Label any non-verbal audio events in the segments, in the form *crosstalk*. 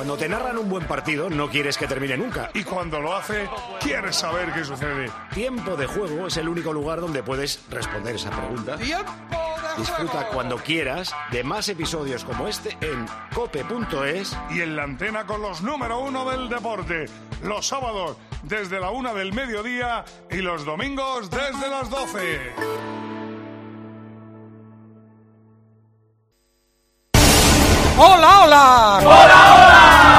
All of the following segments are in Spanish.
Cuando te narran un buen partido, no quieres que termine nunca. Y cuando lo hace, quieres saber qué sucede. Tiempo de juego es el único lugar donde puedes responder esa pregunta. Disfruta cuando quieras de más episodios como este en cope.es Y en la antena con los número uno del deporte. Los sábados desde la una del mediodía y los domingos desde las 12. ¡Hola, hola! ¡Hola, hola!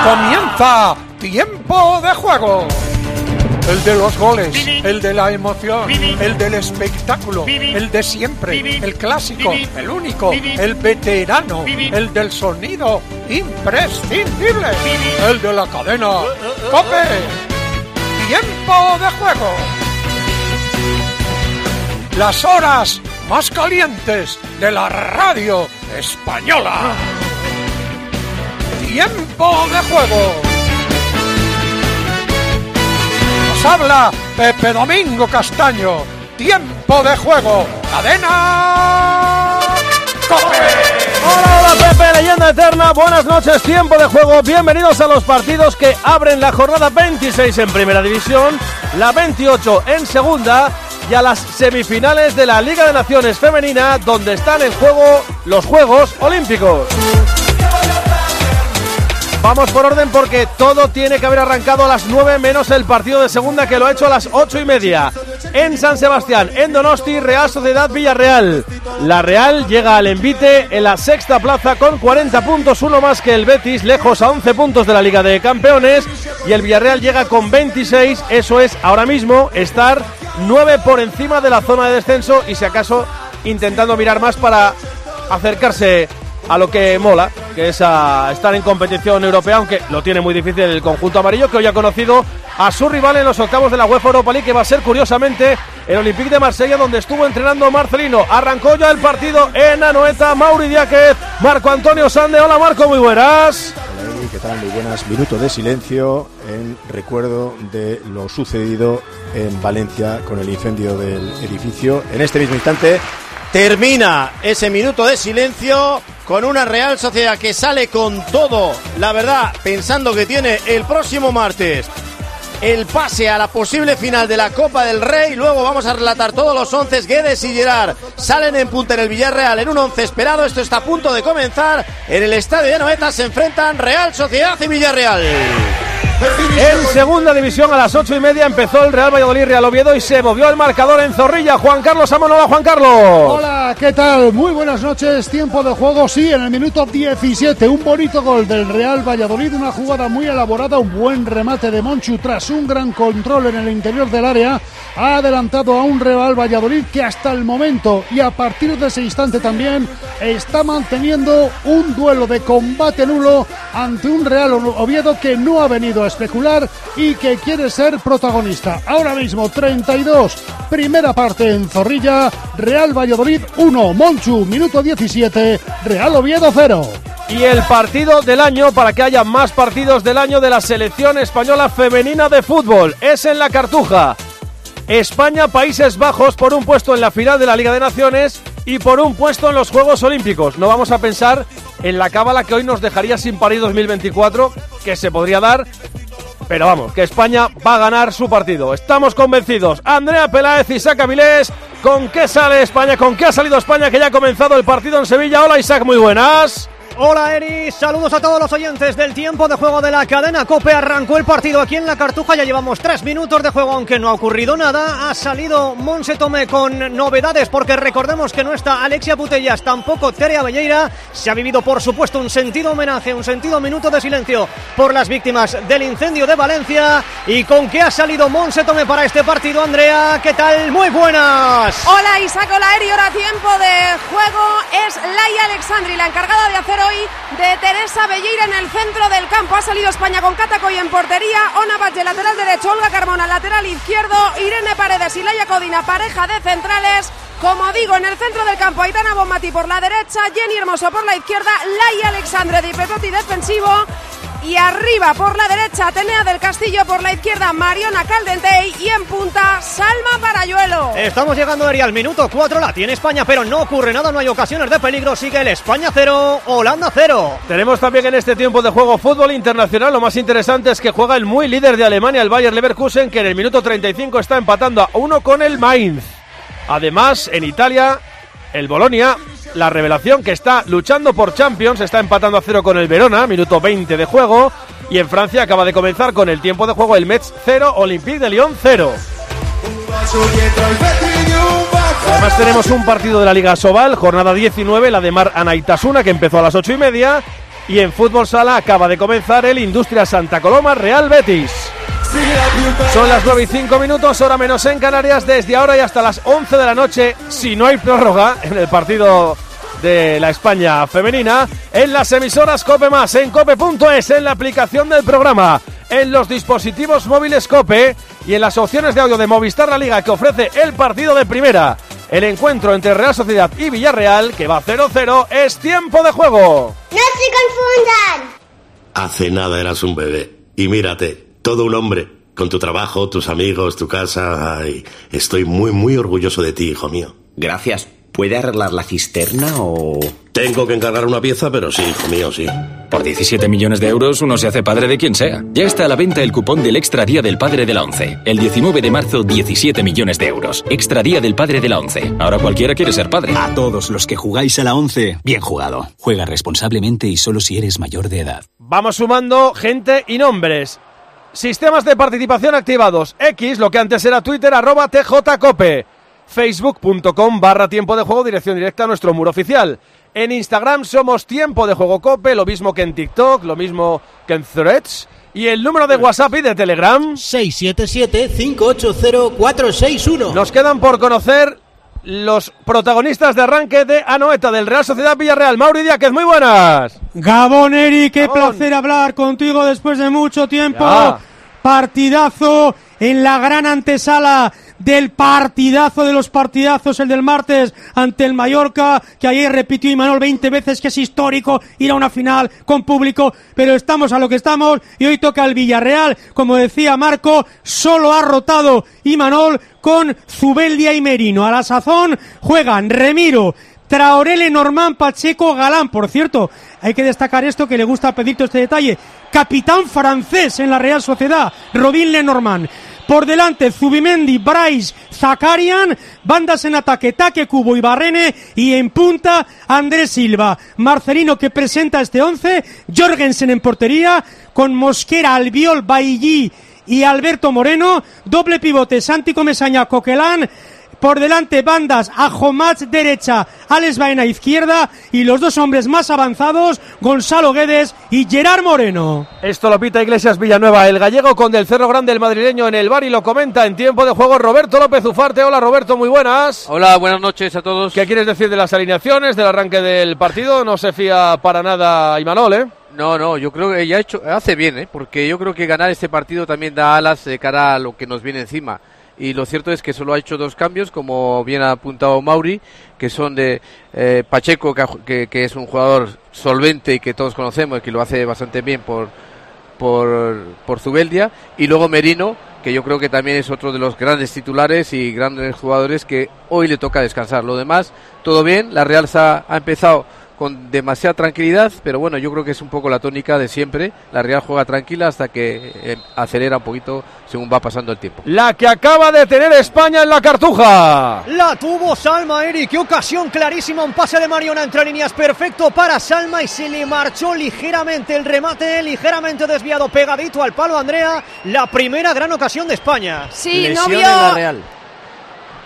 Comienza Tiempo de Juego. El de los goles, el de la emoción, el del espectáculo, el de siempre, el clásico, el único, el veterano, el del sonido imprescindible, el de la cadena. ¡Cope! Tiempo de Juego. Las horas más calientes de la radio española. Tiempo de juego. Nos habla Pepe Domingo Castaño. Tiempo de juego. Cadena. Cope. Hola, hola Pepe, leyenda eterna, buenas noches, tiempo de juego, bienvenidos a los partidos que abren la jornada 26 en Primera División, la 28 en Segunda y a las semifinales de la Liga de Naciones Femenina donde están en juego los Juegos Olímpicos. Vamos por orden porque todo tiene que haber arrancado a las 9 menos el partido de segunda que lo ha hecho a las 8 y media. En San Sebastián, en Donosti, Real Sociedad Villarreal. La Real llega al envite en la sexta plaza con 40 puntos, uno más que el Betis, lejos a 11 puntos de la Liga de Campeones. Y el Villarreal llega con 26, eso es ahora mismo estar 9 por encima de la zona de descenso y si acaso intentando mirar más para acercarse a lo que mola, que es a estar en competición europea, aunque lo tiene muy difícil el conjunto amarillo, que hoy ha conocido a su rival en los octavos de la UEFA Europa League, que va a ser curiosamente el Olympique de Marsella, donde estuvo entrenando Marcelino. Arrancó ya el partido en Anoeta, Mauri Diáquez, Marco Antonio Sande. Hola Marco, muy buenas. ¿qué tal? Muy buenas. Minuto de silencio en recuerdo de lo sucedido en Valencia con el incendio del edificio. En este mismo instante termina ese minuto de silencio con una Real Sociedad que sale con todo, la verdad, pensando que tiene el próximo martes el pase a la posible final de la Copa del Rey. Luego vamos a relatar todos los once. Guedes y Gerard salen en punta en el Villarreal en un once esperado. Esto está a punto de comenzar. En el estadio de Noeta se enfrentan Real Sociedad y Villarreal. En segunda división a las ocho y media empezó el Real Valladolid Real Oviedo y se movió el marcador en Zorrilla. Juan Carlos Amón, hola Juan Carlos. ¿Qué tal? Muy buenas noches. Tiempo de juego, sí, en el minuto 17. Un bonito gol del Real Valladolid, una jugada muy elaborada, un buen remate de Monchu tras un gran control en el interior del área. Ha adelantado a un Real Valladolid que hasta el momento y a partir de ese instante también está manteniendo un duelo de combate nulo ante un Real Oviedo que no ha venido a especular y que quiere ser protagonista. Ahora mismo 32, primera parte en Zorrilla, Real Valladolid 1, Monchu, minuto 17, Real Oviedo 0. Y el partido del año, para que haya más partidos del año de la selección española femenina de fútbol, es en la Cartuja. España, Países Bajos por un puesto en la final de la Liga de Naciones y por un puesto en los Juegos Olímpicos. No vamos a pensar en la cábala que hoy nos dejaría sin París 2024, que se podría dar, pero vamos, que España va a ganar su partido. Estamos convencidos. Andrea Peláez y Isaac Avilés, ¿con qué sale España? ¿Con qué ha salido España que ya ha comenzado el partido en Sevilla? Hola Isaac, muy buenas. Hola Eri, saludos a todos los oyentes del tiempo de juego de la cadena Cope. Arrancó el partido aquí en la Cartuja, ya llevamos tres minutos de juego, aunque no ha ocurrido nada. Ha salido Monse Tomé con novedades, porque recordemos que no está Alexia Putellas, tampoco Terea Belleira. Se ha vivido, por supuesto, un sentido homenaje, un sentido minuto de silencio por las víctimas del incendio de Valencia. ¿Y con qué ha salido Monse Tomé para este partido, Andrea? ¿Qué tal? Muy buenas. Hola Isaac, hola Eri, ahora tiempo de juego es Laia Alexandri, la encargada de hacer de Teresa Belleira en el centro del campo. Ha salido España con Catacoy en portería, Ona lateral derecho, Olga Carmona lateral izquierdo, Irene Paredes y Laia Codina pareja de centrales. Como digo, en el centro del campo, Aitana Bonmati por la derecha, Jenny Hermoso por la izquierda, Laia Alexandre de Pepoti defensivo. Y arriba por la derecha, Atenea del Castillo, por la izquierda, Mariona Caldentey y en punta, Salma Parayuelo. Estamos llegando, Eri, al minuto 4, la tiene España, pero no ocurre nada, no hay ocasiones de peligro, sigue el España 0, Holanda 0. Tenemos también en este tiempo de juego fútbol internacional, lo más interesante es que juega el muy líder de Alemania, el Bayer Leverkusen, que en el minuto 35 está empatando a uno con el Mainz. Además, en Italia, el Bolonia, la revelación que está luchando por Champions, está empatando a cero con el Verona, minuto 20 de juego. Y en Francia acaba de comenzar con el tiempo de juego el Metz 0, Olympique de Lyon 0. Además tenemos un partido de la Liga Sobal, jornada 19, la de Mar Anaitasuna, que empezó a las 8 y media. Y en fútbol sala acaba de comenzar el Industria Santa Coloma Real Betis. Son las 9 y 5 minutos, hora menos en Canarias, desde ahora y hasta las 11 de la noche, si no hay prórroga en el partido de la España femenina, en las emisoras Cope Más, en cope.es, en la aplicación del programa, en los dispositivos móviles Cope y en las opciones de audio de Movistar La Liga que ofrece el partido de primera. El encuentro entre Real Sociedad y Villarreal, que va 0-0, es tiempo de juego. ¡No se confundan! Hace nada eras un bebé. Y mírate, todo un hombre, con tu trabajo, tus amigos, tu casa. Ay, estoy muy, muy orgulloso de ti, hijo mío. Gracias. ¿Puede arreglar la cisterna o...? Tengo que encargar una pieza, pero sí, hijo mío, sí. Por 17 millones de euros uno se hace padre de quien sea. Ya está a la venta el cupón del Extra Día del Padre de la ONCE. El 19 de marzo, 17 millones de euros. Extra Día del Padre de la ONCE. Ahora cualquiera quiere ser padre. A todos los que jugáis a la ONCE, bien jugado. Juega responsablemente y solo si eres mayor de edad. Vamos sumando gente y nombres. Sistemas de participación activados. X, lo que antes era Twitter, arroba TJCope. Facebook.com barra tiempo de juego, dirección directa a nuestro muro oficial. En Instagram somos tiempo de juego cope, lo mismo que en TikTok, lo mismo que en Threads. Y el número de WhatsApp y de Telegram. 677-580-461. Nos quedan por conocer los protagonistas de arranque de Anoeta del Real Sociedad Villarreal. Mauri Díaz, muy buenas. Gabón, Eri, qué placer hablar contigo después de mucho tiempo. Ya. Partidazo en la gran antesala del partidazo de los partidazos, el del martes ante el Mallorca, que ayer repitió Imanol 20 veces que es histórico ir a una final con público, pero estamos a lo que estamos y hoy toca el Villarreal, como decía Marco, solo ha rotado Imanol con Zubeldia y Merino. A la sazón juegan Remiro, Traoré, Lenormand, Pacheco, Galán. Por cierto, hay que destacar esto que le gusta todo este detalle. Capitán francés en la Real Sociedad, Robin Lenormand. Por delante, Zubimendi, Bryce, Zakarian, bandas en ataque, Taque, Cubo y Barrene, y en punta, Andrés Silva. Marcelino que presenta este once, Jorgensen en portería, con Mosquera, Albiol, Bailly y Alberto Moreno, doble pivote, Santi Comesaña, Coquelán, por delante bandas a Jomach derecha, Alex Baena izquierda y los dos hombres más avanzados, Gonzalo Guedes y Gerard Moreno. Esto lo pita Iglesias Villanueva, el gallego con del Cerro Grande, el madrileño en el bar y lo comenta en tiempo de juego Roberto López Ufarte. Hola Roberto, muy buenas. Hola, buenas noches a todos. ¿Qué quieres decir de las alineaciones, del arranque del partido? No se fía para nada Imanol, ¿eh? No, no, yo creo que ya ha hecho, hace bien, ¿eh? porque yo creo que ganar este partido también da alas de cara a lo que nos viene encima. Y lo cierto es que solo ha hecho dos cambios, como bien ha apuntado Mauri, que son de eh, Pacheco, que, que- que es un jugador solvente y que todos conocemos y que lo hace bastante bien por, por, por Zubeldia, y luego Merino, que yo creo que también es otro de los grandes titulares y grandes jugadores que hoy le toca descansar. Lo demás, todo bien, la Real ha empezado con demasiada tranquilidad, pero bueno, yo creo que es un poco la tónica de siempre. La Real juega tranquila hasta que eh, acelera un poquito según va pasando el tiempo. La que acaba de tener España en la cartuja. La tuvo Salma, Eri. Qué ocasión clarísima. Un pase de Mariona entre líneas perfecto para Salma y se le marchó ligeramente el remate, ligeramente desviado, pegadito al palo Andrea. La primera gran ocasión de España. Sí, no Lesión vio- en la Real.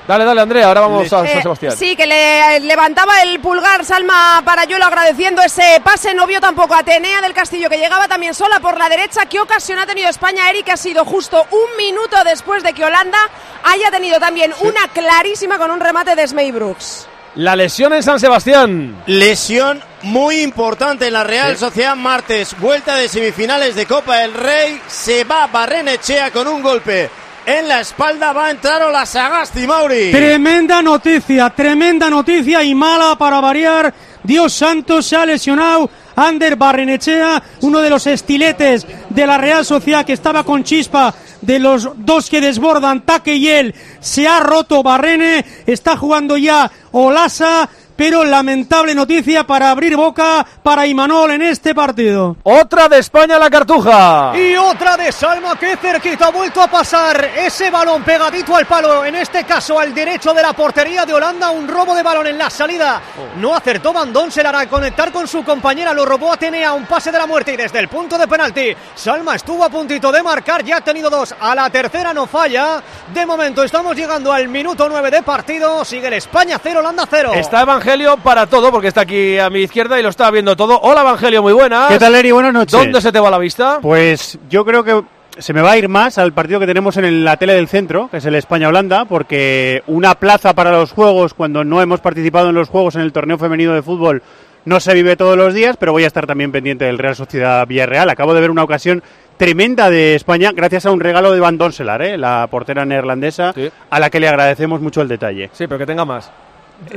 Dale, dale, Andrea, ahora vamos a Eh, San Sebastián. Sí, que le levantaba el pulgar Salma Parayuelo agradeciendo ese pase. No vio tampoco a Atenea del Castillo, que llegaba también sola por la derecha. ¿Qué ocasión ha tenido España, Eric? Ha sido justo un minuto después de que Holanda haya tenido también una clarísima con un remate de Smey Brooks. La lesión en San Sebastián. Lesión muy importante en la Real Sociedad martes. Vuelta de semifinales de Copa del Rey. Se va Barrenechea con un golpe en la espalda. Va a entrar Olasagasti, Mauri. Tremenda noticia, tremenda noticia y mala para variar. Dios santo se ha lesionado Ander Barrenechea, uno de los estiletes de la Real Sociedad que estaba con chispa de los dos que desbordan, Taque y él, se ha roto Barrene, está jugando ya Olasa, pero lamentable noticia para abrir boca para Imanol en este partido. Otra de España la cartuja. Y otra de Salma que cerquita ha vuelto a pasar ese balón pegadito al palo, en este caso al derecho de la portería de Holanda, un robo de balón en la salida. No acertó Bandón, se la hará conectar con su compañera, lo robó Atenea, un pase de la muerte y desde el punto de penalti. Salma estuvo a puntito de marcar, ya ha tenido dos, a la tercera no falla. De momento estamos llegando al minuto 9 de partido, sigue el España 0, Holanda 0. Está Evangelio para todo, porque está aquí a mi izquierda y lo está viendo todo. Hola Evangelio, muy buenas. ¿Qué tal, Eri? Buenas noches. ¿Dónde se te va la vista? Pues yo creo que se me va a ir más al partido que tenemos en la tele del centro, que es el España-Holanda, porque una plaza para los juegos, cuando no hemos participado en los juegos en el torneo femenino de fútbol, no se vive todos los días, pero voy a estar también pendiente del Real Sociedad Villarreal. Acabo de ver una ocasión tremenda de España gracias a un regalo de Van Donselar, ¿eh? la portera neerlandesa, a la que le agradecemos mucho el detalle. Sí, pero que tenga más.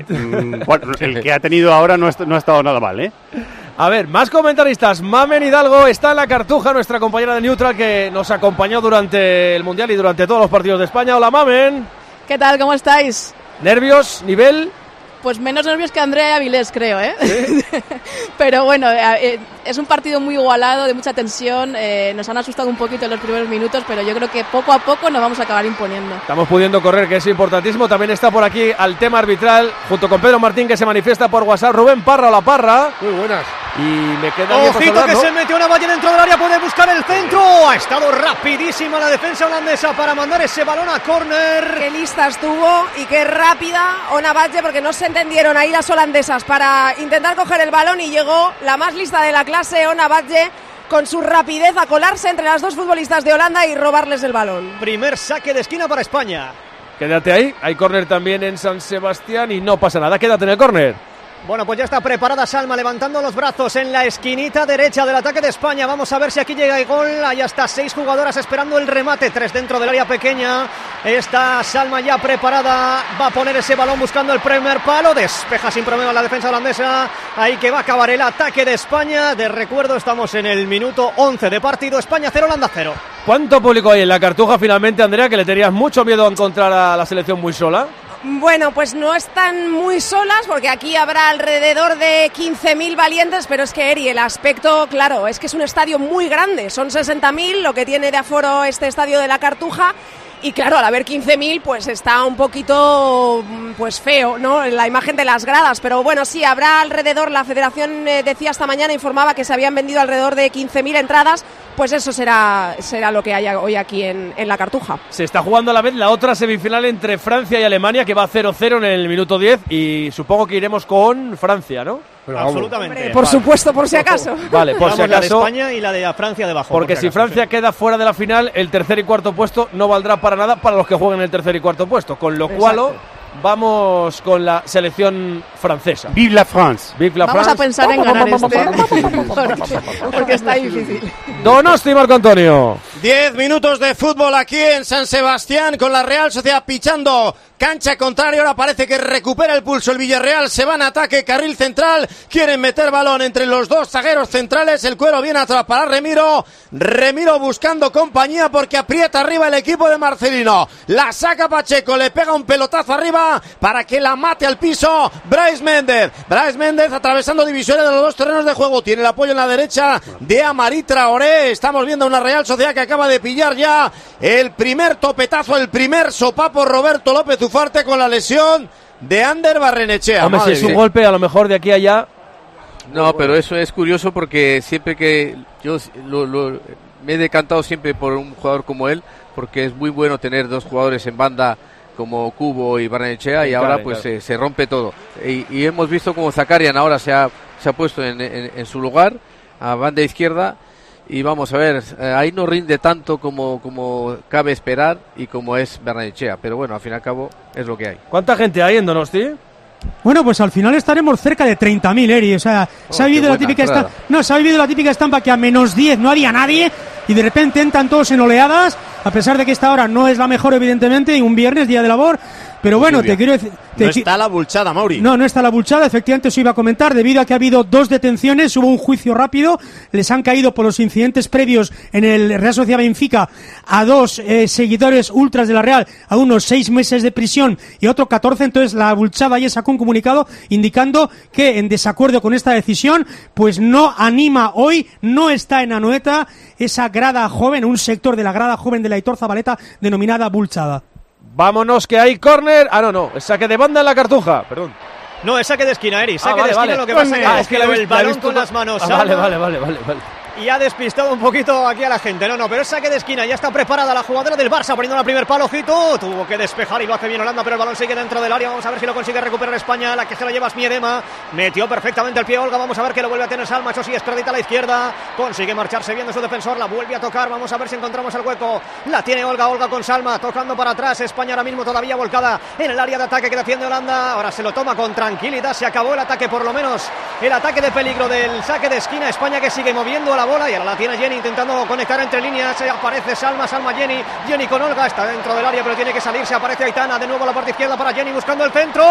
Mm, bueno, el que ha tenido ahora no, no ha estado nada mal, ¿eh? A ver, más comentaristas. Mamen Hidalgo está en la cartuja, nuestra compañera de Neutral que nos acompañó durante el Mundial y durante todos los partidos de España. Hola, Mamen. ¿Qué tal? ¿Cómo estáis? ¿Nervios? ¿Nivel? Pues menos nervios que Andrea Avilés, creo, ¿eh? *laughs* Pero bueno, eh, es un partido muy igualado, de mucha tensión. Eh, nos han asustado un poquito en los primeros minutos, pero yo creo que poco a poco nos vamos a acabar imponiendo. Estamos pudiendo correr, que es importantísimo. También está por aquí al tema arbitral, junto con Pedro Martín, que se manifiesta por WhatsApp. Rubén Parra, la Parra. Muy buenas. Y me queda Ojito que se metió una valla dentro del área, puede buscar el centro. Ha estado rapidísima la defensa holandesa para mandar ese balón a córner. Qué lista estuvo y qué rápida Ona Valle, porque no se entendieron ahí las holandesas para intentar coger el balón y llegó la más lista de la clase, Ona Valle, con su rapidez a colarse entre las dos futbolistas de Holanda y robarles el balón. Primer saque de esquina para España. Quédate ahí, hay córner también en San Sebastián y no pasa nada, quédate en el córner. Bueno, pues ya está preparada Salma levantando los brazos en la esquinita derecha del ataque de España. Vamos a ver si aquí llega el gol. Ahí está seis jugadoras esperando el remate, tres dentro del área pequeña. Está Salma ya preparada. Va a poner ese balón buscando el primer palo. Despeja sin problema la defensa holandesa. Ahí que va a acabar el ataque de España. De recuerdo, estamos en el minuto 11 de partido. España 0, Holanda 0. ¿Cuánto público hay en la cartuja finalmente, Andrea, que le tenías mucho miedo a encontrar a la selección muy sola? Bueno, pues no están muy solas porque aquí habrá alrededor de 15.000 valientes, pero es que Eri, el aspecto, claro, es que es un estadio muy grande, son 60.000 lo que tiene de aforo este estadio de la Cartuja y claro, al haber 15.000 pues está un poquito pues feo, ¿no? La imagen de las gradas, pero bueno, sí, habrá alrededor, la federación eh, decía esta mañana, informaba que se habían vendido alrededor de 15.000 entradas, pues eso será, será lo que haya hoy aquí en, en, la Cartuja. Se está jugando a la vez la otra semifinal entre Francia y Alemania, que va 0-0 en el minuto 10, y supongo que iremos con Francia, ¿no? Pero Absolutamente. Hombre, por supuesto, por si acaso. Vale, por si acaso. La de España y la de Francia debajo. Porque por si, acaso, Francia sí. queda fuera de la final, el tercer y cuarto puesto no valdrá para nada para los que jueguen el tercer y cuarto puesto. Con lo cual, vamos con la selección francesa. Vive la France. Vive la Vamos France. a pensar en ganar este. porque, porque está difícil. Donosti, Marco Antonio. Diez minutos de fútbol aquí en San Sebastián con la Real Sociedad pichando cancha contraria. Ahora parece que recupera el pulso el Villarreal. Se va en ataque, carril central. Quieren meter balón entre los dos zagueros centrales. El cuero viene atrás para Remiro. Remiro buscando compañía porque aprieta arriba el equipo de Marcelino. La saca Pacheco, le pega un pelotazo arriba para que la mate al piso. Bryce Méndez. Bryce Méndez atravesando divisiones de los dos terrenos de juego. Tiene el apoyo en la derecha de Amarí Traoré. Estamos viendo una Real Sociedad que acaba de pillar ya el primer topetazo, el primer sopapo Roberto López Ufarte con la lesión de Ander Barrenechea. Hombre, si es un golpe, a lo mejor de aquí a allá. No, pero eso es curioso porque siempre que yo lo- lo- me he decantado siempre por un jugador como él, porque es muy bueno tener dos jugadores en banda como Cubo y Barnechea y Claro, ahora pues claro. se, se rompe todo. Y, y hemos visto como Zakarian ahora se ha, se ha puesto en, en- en su lugar, a banda izquierda, y vamos a ver, eh, ahí no rinde tanto como, como cabe esperar y como es Barnechea, pero bueno, al fin y al cabo es lo que hay. ¿Cuánta gente hay en Donosti? Bueno, pues al final estaremos cerca de 30.000, Eri. O sea, se ha Oh, vivido la típica estampa. No, se ha vivido la típica estampa que a menos 10 no había nadie y de repente entran todos en oleadas a pesar de que esta hora no es la mejor, evidentemente, y un viernes, día de labor. Pero bueno, te quiero decir. No está la bulchada, Mauri. no, no está la bulchada, efectivamente os iba a comentar, debido a que ha habido dos detenciones, hubo un juicio rápido, les han caído por los incidentes previos en el Real Sociedad Benfica a dos eh, seguidores ultras de la Real, a unos seis meses de prisión y a otro 14, entonces la bulchada ya sacó un comunicado indicando que en desacuerdo con esta decisión, pues no anima hoy, no está en Anoeta esa grada joven, un sector de la grada joven de la Aitor Zabaleta denominada bulchada. Vámonos que hay córner. Ah, no, no. es Saque de banda en la cartuja. Perdón. No, es saque de esquina, Eri. Saque Ah, vale, de esquina vale. lo que pasa Ah, que es que el balón visto con las manos. Ah, vale, vale, vale, vale, vale. Y ha despistado un poquito aquí a la gente. No, no, pero es saque de esquina. Ya está preparada la jugadora del Barça poniendo la primer palo. Ojito. Tuvo que despejar y lo hace bien Holanda, pero el balón sigue dentro del área. Vamos a ver si lo consigue recuperar España. La que se la lleva es Miedema. Metió perfectamente el pie Olga. Vamos a ver que lo vuelve a tener Salma. Eso sí, es perdida a la izquierda. Consigue marcharse bien de su defensor. La vuelve a tocar. Vamos a ver si encontramos el hueco. La tiene Olga. Olga con Salma. Tocando para atrás. España ahora mismo todavía volcada en el área de ataque que defiende Holanda. Ahora se lo toma con tranquilidad. Se acabó el ataque, por lo menos el ataque de peligro del saque de esquina. España que sigue moviendo a la bola y ahora la tiene Jenny intentando conectar entre líneas. Se aparece Salma, Salma Jenny. Jenny con Olga está dentro del área, pero tiene que salir. Se aparece Aitana de nuevo a la parte izquierda para Jenny buscando el centro.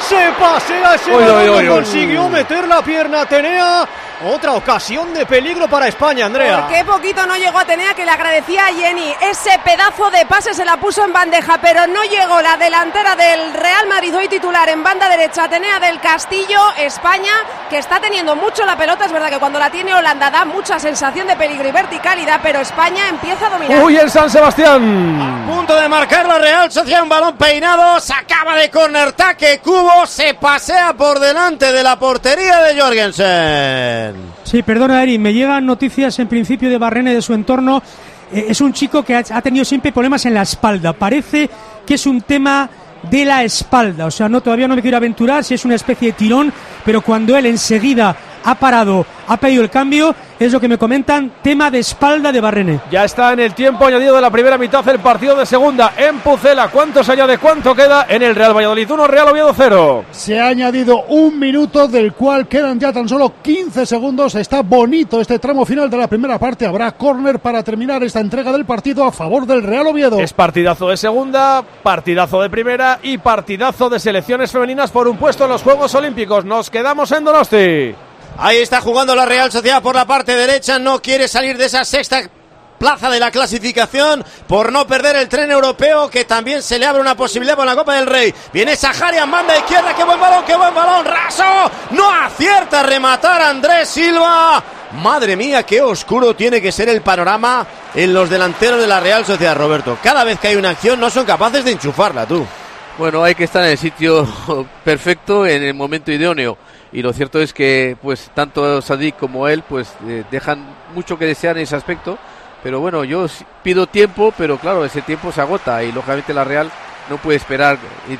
Se pasea ese consiguió meter la pierna Atenea. Otra ocasión de peligro para España, Andrea. ¿Por qué poquito no llegó Atenea que le agradecía a Jenny? Ese pedazo de pase se la puso en bandeja, pero no llegó la delantera del Real Madrid hoy titular en banda derecha. Atenea del Castillo, España, que está teniendo mucho la pelota. Es verdad que cuando la tiene Holanda da mucha sensación de peligro y verticalidad, pero España empieza a dominar. Uy, el San Sebastián. Punto de marcar la Real Sociedad, un balón peinado, se acaba de corner, taque, cubo, se pasea por delante de la portería de Jorgensen. Sí, perdona, Eri, me llegan noticias en principio de Barrene de su entorno. Eh, es un chico que ha, ha tenido siempre problemas en la espalda. Parece que es un tema de la espalda. O sea, no todavía no me quiero aventurar si es una especie de tirón, pero cuando él enseguida ha parado, ha pedido el cambio, es lo que me comentan, tema de espalda de Barrene. Ya está en el tiempo añadido de la primera mitad el partido de segunda en Pucela. ¿Cuánto se añade? ¿Cuánto queda en el Real Valladolid? 1, Real Oviedo 0. Se ha añadido un minuto, del cual quedan ya tan solo 15 segundos. Está bonito este tramo final de la primera parte. Habrá córner para terminar esta entrega del partido a favor del Real Oviedo. Es partidazo de segunda, partidazo de primera y partidazo de selecciones femeninas por un puesto en los Juegos Olímpicos. Nos quedamos en Donosti. Ahí está jugando la Real Sociedad por la parte derecha, no quiere salir de esa sexta plaza de la clasificación por no perder el tren europeo que también se le abre una posibilidad con la Copa del Rey. Viene Saharian, banda izquierda, qué buen balón, qué buen balón, raso, no acierta a rematar Andrés Silva. Madre mía, qué oscuro tiene que ser el panorama en los delanteros de la Real Sociedad, Roberto. Cada vez que hay una acción no son capaces de enchufarla, tú. Bueno, hay que estar en el sitio *laughs* perfecto, en el momento idóneo. Y lo cierto es que, pues, tanto Sadik como él, pues, eh, dejan mucho que desear en ese aspecto. Pero bueno, yo pido tiempo, pero claro, ese tiempo se agota y lógicamente la Real no puede esperar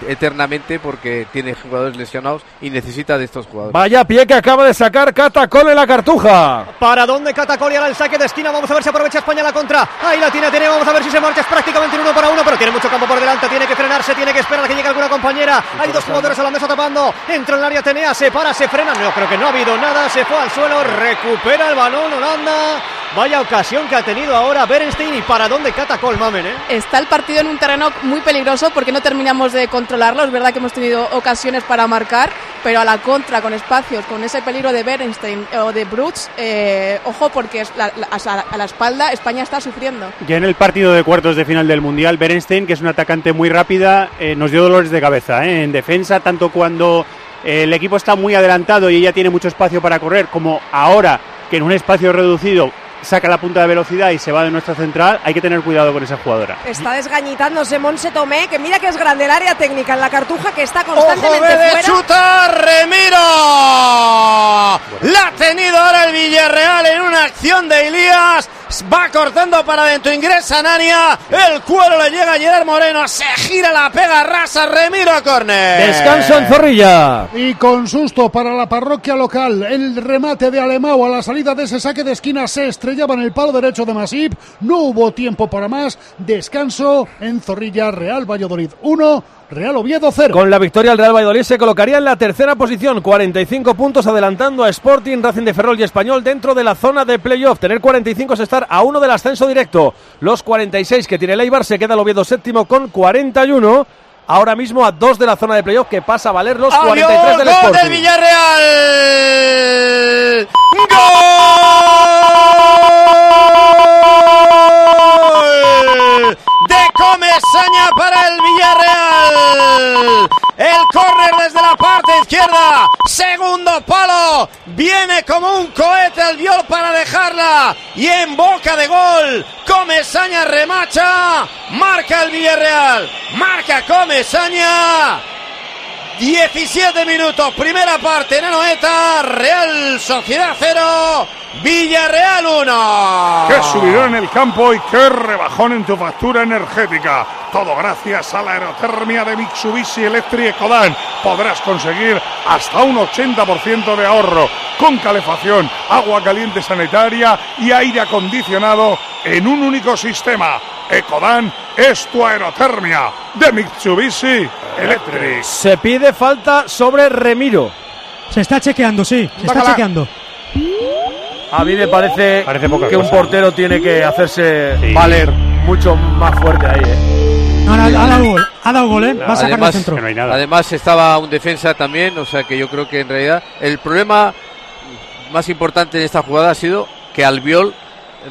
eternamente porque tiene jugadores lesionados y necesita de estos jugadores. Vaya pie que acaba de sacar Catacol en la cartuja. ¿Para dónde Catacoli ahora el saque de esquina? Vamos a ver si aprovecha España la contra. Ahí la tiene Atenea, vamos a ver si se marcha. Es prácticamente un uno para uno, pero tiene mucho campo por delante. Tiene que frenarse, tiene que esperar a que llegue alguna compañera. Hay dos jugadores holandeses tapando. Entra en el área Atenea, se para, se frena. No, creo que no ha habido nada. Se fue al suelo, recupera el balón Holanda. Vaya ocasión que ha tenido ahora Berenstein y para dónde Catacol, mamen, ¿eh? Está el partido en un terreno muy peligroso porque no terminamos de controlarlo. Es verdad que hemos tenido ocasiones para marcar, pero a la contra, con espacios, con ese peligro de Berenstein o de Brutz, eh, ojo porque a la- espalda España está sufriendo. Ya en el partido de cuartos de final del Mundial, Berenstein, que es una atacante muy rápida, eh, nos dio dolores de cabeza ¿eh? en defensa, tanto cuando eh, el equipo está muy adelantado y ella tiene mucho espacio para correr, como ahora que en un espacio reducido saca la punta de velocidad y se va de nuestra central, hay que tener cuidado con esa jugadora. Está desgañitándose Monse Tomé, que mira que es grande el área técnica en la cartuja, que está ¡Ojo, constantemente de fuera. chutar! ¡Remiro! La ha tenido ahora el Villarreal en una acción de Elías. Va cortando para adentro, ingresa Nania. El cuero le llega a Gerard Moreno. Se gira la pega rasa. Remiro a córner. Descanso en Zorrilla. Y con susto para la parroquia local, el remate de Alemão a la salida de ese saque de esquina se estrellaba en el palo derecho de Masip. No hubo tiempo para más. Descanso en Zorrilla, Real Valladolid 1, Real Oviedo 0. Con la victoria el Real Valladolid se colocaría en la tercera posición, 45 puntos adelantando a Sporting, Racing de Ferrol y Español dentro de la zona de playoff. Tener 45 es estar a uno del ascenso directo. Los 46 que tiene el Eibar se queda el Oviedo séptimo con 41. Ahora mismo a dos de la zona de playoff que pasa a valer los 43 del ¡Gol Sporting. del Villarreal! ¡Gol! De Comesaña para el Villarreal. El córner desde la parte izquierda. Segundo palo. Viene como un cohete el viol para dejarla. Y en boca de gol. Comesaña remacha. Marca el Villarreal. Marca Comesaña. 17 minutos, primera parte en Anoeta, Real Sociedad 0, Villarreal 1. Qué subidón en el campo y qué rebajón en tu factura energética. Todo gracias a la aerotermia de Mitsubishi Electric Ecodan. Podrás conseguir hasta un 80% de ahorro con calefacción, agua caliente sanitaria y aire acondicionado en un único sistema. Ecodan es tu aerotermia de Mitsubishi Electric. Se pide falta sobre Remiro. Se está chequeando, sí, se está chequeando. A mí me parece, que un portero tiene que hacerse Sí. valer mucho más fuerte ahí. ¿eh? No, ha dado gol, ha dado gol, ¿eh? Va a sacar Además, el centro. además estaba un defensa también, o sea que yo creo que en realidad el problema más importante en esta jugada ha sido que Albiol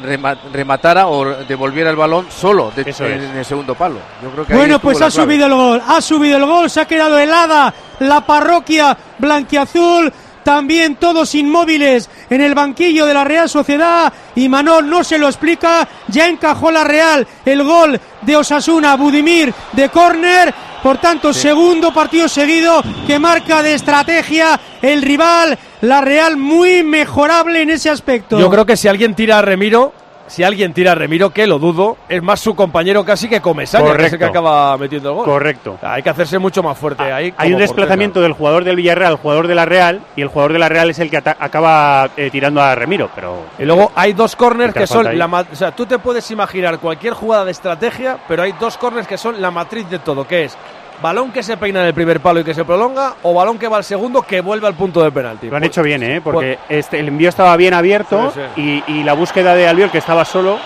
rema- rematara o devolviera el balón solo de- en, el segundo palo. Yo creo que ahí Bueno, pues ha subido el gol, ha subido el gol, se ha quedado helada la parroquia blanquiazul. También todos inmóviles en el banquillo de la Real Sociedad. Y Manol no se lo explica, ya encajó la Real el gol de Osasuna, Budimir de córner, por tanto segundo partido seguido que marca de estrategia el rival, la Real muy mejorable en ese aspecto. Yo creo que si alguien tira a Remiro, si alguien tira a Remiro, que lo dudo, es más su compañero casi que Comesaña, que es el que acaba metiendo el gol. Correcto. Hay que hacerse mucho más fuerte ahí. Hay un desplazamiento del jugador del Villarreal al jugador de la Real y el jugador de la Real es el que acaba eh, tirando a Remiro, pero Y luego hay dos corners que son la o sea, tú te puedes imaginar cualquier jugada de estrategia, pero hay dos corners que son la matriz de todo, que es balón que se peina en el primer palo y que se prolonga o balón que va al segundo que vuelve al punto de penalti. lo han Pues- hecho bien, ¿eh? porque este, el envío estaba bien abierto Sí, Y, y la búsqueda de Albiol, que estaba solo,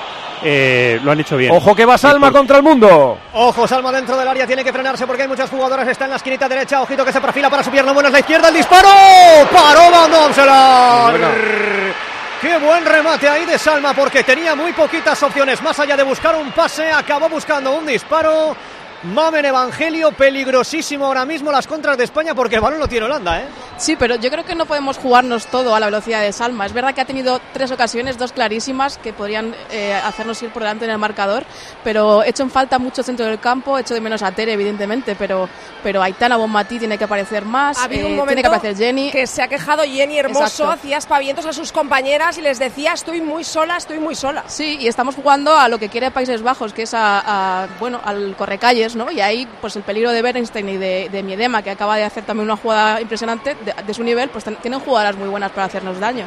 eh, lo han hecho bien. Ojo que va Salma por- contra el mundo. Ojo, Salma dentro del área, tiene que frenarse porque hay muchas jugadoras. Está en la esquinita derecha. Ojito que se perfila para su pierna buena es la izquierda. El disparo. Paró Van Domselaar. Qué buen remate ahí de Salma porque tenía muy poquitas opciones. Más allá de buscar un pase, acabó buscando un disparo. Mamen Evangelio, peligrosísimo ahora mismo las contras de España porque el balón lo tiene Holanda, ¿eh? Sí, pero yo creo que no podemos jugarnos todo a la velocidad de Salma. Es verdad que ha tenido tres ocasiones, dos clarísimas, que podrían eh, hacernos ir por delante en el marcador, pero he hecho en falta mucho centro del campo, he hecho de menos a Tere, evidentemente, pero, pero Aitana Bonmatí tiene que aparecer más, Ha habido eh, un momento tiene que aparecer Jenny. que se ha quejado Jenny Hermoso, Exacto. hacía espavientos a sus compañeras y les decía estoy muy sola, estoy muy sola. Sí, y estamos jugando a lo que quiere Países Bajos, que es a, a, bueno, al correcalles, ¿no? Y ahí, pues el peligro de Bernstein y de, de Miedema, que acaba de hacer también una jugada impresionante de, de su nivel, pues tienen jugadoras muy buenas para hacernos daño.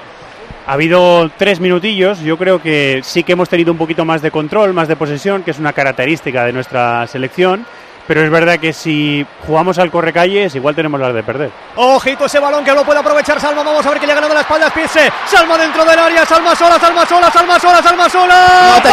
Ha habido tres minutillos, yo creo que sí que hemos tenido un poquito más de control, más de posesión, que es una característica de nuestra selección, pero es verdad que si jugamos al correcalles igual tenemos las de perder. Ojito ese balón que lo puede aprovechar Salma. Vamos a ver que le ha ganado la espalda a Spitze. Salma dentro del área. Salma sola, Salma sola, Salma sola, Salma sola. No te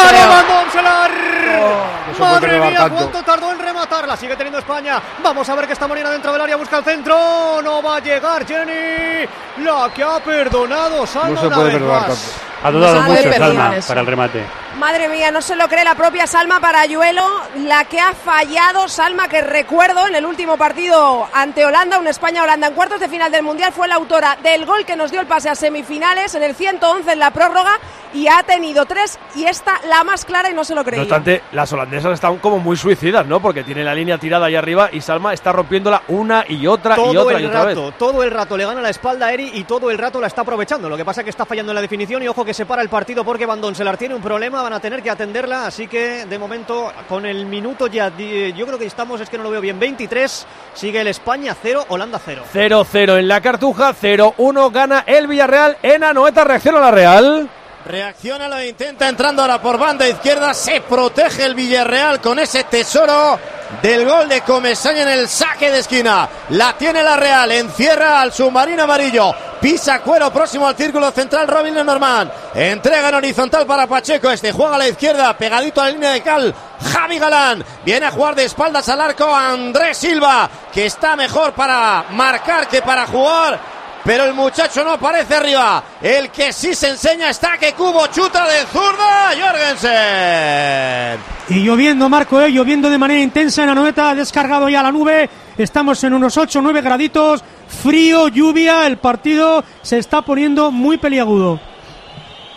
Madre mía, tanto. cuánto tardó en rematarla. Sigue teniendo España. Vamos a ver que está Molina dentro del área. Busca el centro. No va a llegar Jenny. La que ha perdonado Salma No se una puede vez perdonar más. tanto. Ha dudado mucho Salma eso. para el remate. Madre mía, no se lo cree la propia Salma Parayuelo, la que ha fallado. Salma, que recuerdo en el último partido ante Holanda, un España-Holanda en cuartos de final del Mundial, fue la autora del gol que nos dio el pase a semifinales en el 111 en la prórroga y ha tenido tres y esta la más clara y no se lo No creía. obstante, las holandesas están como muy suicidas, ¿no? Porque tiene la línea tirada ahí arriba y Salma está rompiéndola una y otra y todo otra y el otra vez. rato, todo el rato le gana la espalda a Eri y todo el rato la está aprovechando. Lo que pasa es que está fallando en la definición y ojo que se para el partido porque Van Donselar tiene un problema, van a tener que atenderla, así que de momento con el minuto ya, yo creo que estamos, es que no lo veo bien, 23, sigue el España 0, Holanda 0. 0-0 en la cartuja, 0-1 gana el Villarreal en Anoeta, reacciona la Real. Reacciona, lo intenta entrando ahora por banda izquierda. Se protege el Villarreal con ese tesoro del gol de Comesaña en el saque de esquina. La tiene la Real, encierra al submarino amarillo. Pisa cuero próximo al círculo central Robin Lenormand. Entrega en horizontal para Pacheco. Este juega a la izquierda, pegadito a la línea de cal. Javi Galán viene a jugar de espaldas al arco Andrés Silva, que está mejor para marcar que para jugar. Pero el muchacho no aparece arriba. El que sí se enseña está que Cubo chuta de zurda. Jorgensen. Y lloviendo, Marco, eh, lloviendo de manera intensa en la noeta, ha descargado ya la nube. Estamos en unos 8 o 9 graditos. Frío, lluvia. El partido se está poniendo muy peliagudo.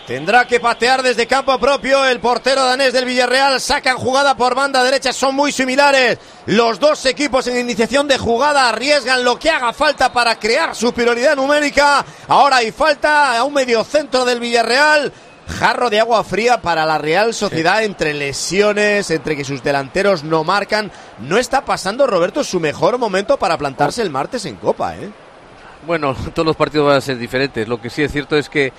Tendrá que patear desde campo propio el portero danés del Villarreal. Sacan jugada por banda derecha, son muy similares. Los dos equipos en iniciación de jugada arriesgan lo que haga falta para crear superioridad numérica. Ahora hay falta a un medio centro del Villarreal. Jarro de agua fría para la Real Sociedad entre lesiones, entre que sus delanteros no marcan. No está pasando Roberto su mejor momento para plantarse el martes en Copa, ¿eh? Bueno, *laughs* todos los partidos van a ser diferentes. Lo que sí es cierto es que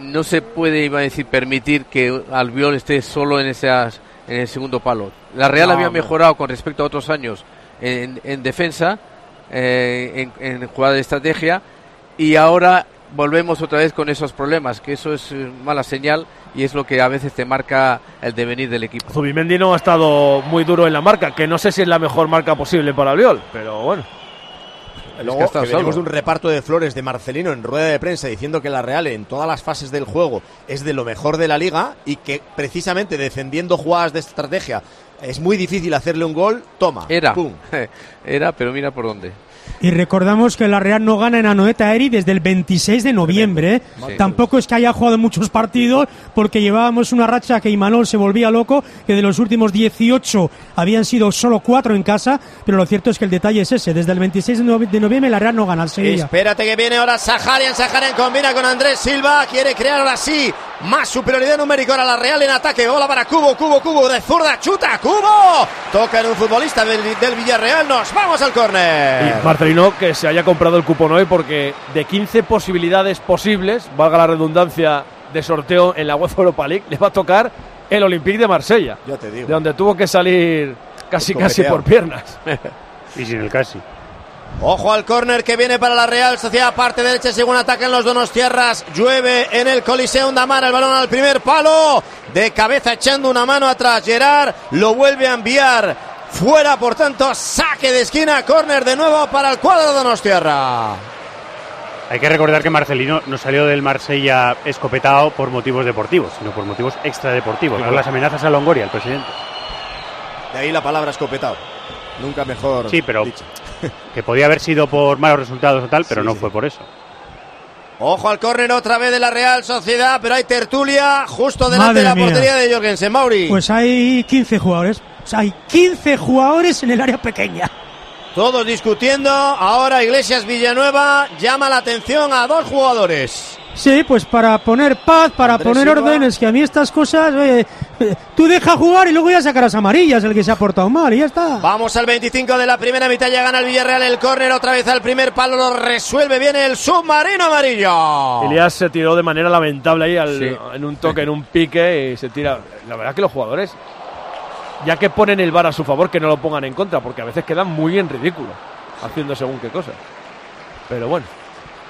no se puede, iba a decir, permitir que Albiol esté solo en, esas, en el segundo palo. La Real No, había hombre. mejorado con respecto a otros años en, en defensa, eh, en, en jugada de estrategia, y ahora volvemos otra vez con esos problemas, que eso es eh, mala señal y es lo que a veces te marca el devenir del equipo. Zubimendi no ha estado muy duro en la marca, que no sé si es la mejor marca posible para Albiol, pero bueno. Luego, que venimos de un reparto de flores de Marcelino en rueda de prensa diciendo que la Real en todas las fases del juego es de lo mejor de la liga y que precisamente defendiendo jugadas de estrategia es muy difícil hacerle un gol. Toma, Era, pum. *laughs* era, pero mira por dónde. Y recordamos que la Real no gana en Anoeta Eri desde el 26 de noviembre. ¿eh? Sí. Tampoco es que haya jugado muchos partidos, porque llevábamos una racha que Imanol se volvía loco, que de los últimos 18 habían sido solo 4 en casa, pero lo cierto es que el detalle es ese. Desde el 26 de noviembre la Real no gana al Sevilla. Espérate que viene ahora Saharian. Saharian combina con Andrés Silva. Quiere crear ahora sí más superioridad numérica. Ahora la Real en ataque. Bola para Cubo, Cubo, Cubo de zurda. Chuta, Cubo. Toca en un futbolista del, del Villarreal. Nos vamos al córner. Y Marcelino que se haya comprado el cupón hoy porque de 15 posibilidades posibles, valga la redundancia de sorteo en la UEFA Europa League, le va a tocar el Olympique de Marsella. Ya te digo. De donde tuvo que salir casi casi por piernas. *laughs* y sin el casi. Ojo al córner que viene para la Real Sociedad, parte derecha, según atacan los Donostiarras. Llueve en el Coliseo Damar, el balón al primer palo. De cabeza echando una mano atrás. Gerard lo vuelve a enviar fuera, por tanto, saque de esquina, córner de nuevo para el cuadro Donostiarra. Hay que recordar que Marcelino no salió del Marsella escopetado por motivos deportivos, sino por motivos extradeportivos, por las amenazas a Longoria, el presidente. De ahí la palabra escopetado. Nunca mejor. Sí, pero dicho. *laughs* que podía haber sido por malos resultados o tal, pero no fue por eso. Ojo al córner otra vez de la Real Sociedad, pero hay tertulia justo delante Madre de la mía. portería de Jorgensen. Mauri. Pues hay 15 jugadores. O sea, hay 15 jugadores en el área pequeña. Todos discutiendo. Ahora Iglesias Villanueva llama la atención a dos jugadores. Sí, pues para poner paz, para Andrés poner Silva. órdenes, que a mí estas cosas, eh, *laughs* tú deja jugar y luego ya sacarás amarillas el que se ha portado mal y ya está. Vamos al 25 de la primera mitad, ya gana el Villarreal el córner, otra vez al primer palo, lo resuelve bien el submarino amarillo. Elías se tiró de manera lamentable ahí al- Sí. en un toque, en un pique y se tira. La verdad que los jugadores, ya que ponen el bar a su favor, que no lo pongan en contra, porque a veces quedan muy en ridículo haciendo según qué cosas. Pero bueno.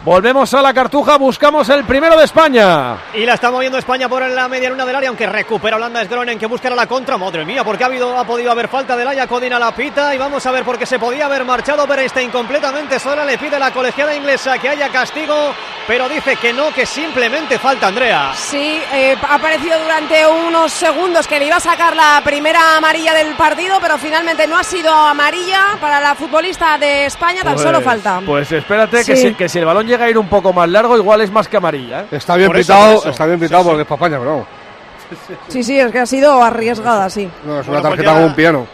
Volvemos a la cartuja, buscamos el primero de España. Y la está moviendo España por la media luna del área, aunque recupera Holanda es Gronen que buscará la contra. Madre mía, porque ha habido, ha podido haber falta de Laia Codina la pita. Y vamos a ver porque se podía haber marchado Berenstein completamente sola. Le pide la colegiada inglesa que haya castigo, pero dice que no, que simplemente falta Andrea. Sí, eh, ha aparecido durante unos segundos que le iba a sacar la primera amarilla del partido, pero finalmente no ha sido amarilla para la futbolista de España, tan Pues- solo falta. Pues espérate que, Sí. si, que si el balón llega a ir un poco más largo, igual es más que amarilla. ¿eh? Está bien Por pitado, eso. está bien pitado porque es para España, pero vamos. Sí, sí, es que ha sido arriesgada, sí. No, es Bueno, una pues tarjeta ya- como un piano.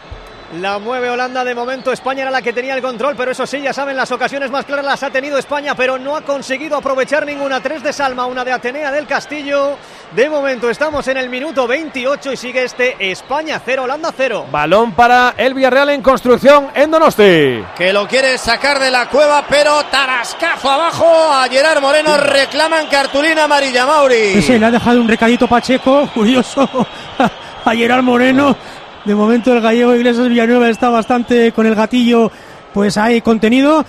La mueve Holanda de momento. España era la que tenía el control, pero eso sí, ya saben, las ocasiones más claras las ha tenido España, pero no ha conseguido aprovechar ninguna. Tres de Salma, una de Atenea del Castillo. De momento estamos en el minuto 28 y sigue este España 0, Holanda 0. Balón para el Villarreal en construcción en Donosti. Que lo quiere sacar de la cueva, pero tarascazo abajo a Gerard Moreno. Reclaman cartulina amarilla, Mauri. Ese le ha dejado un recadito Pacheco, *laughs* curioso, *laughs* a Gerard Moreno. De momento el gallego Iglesias Villanueva está bastante con el gatillo, pues ahí contenido.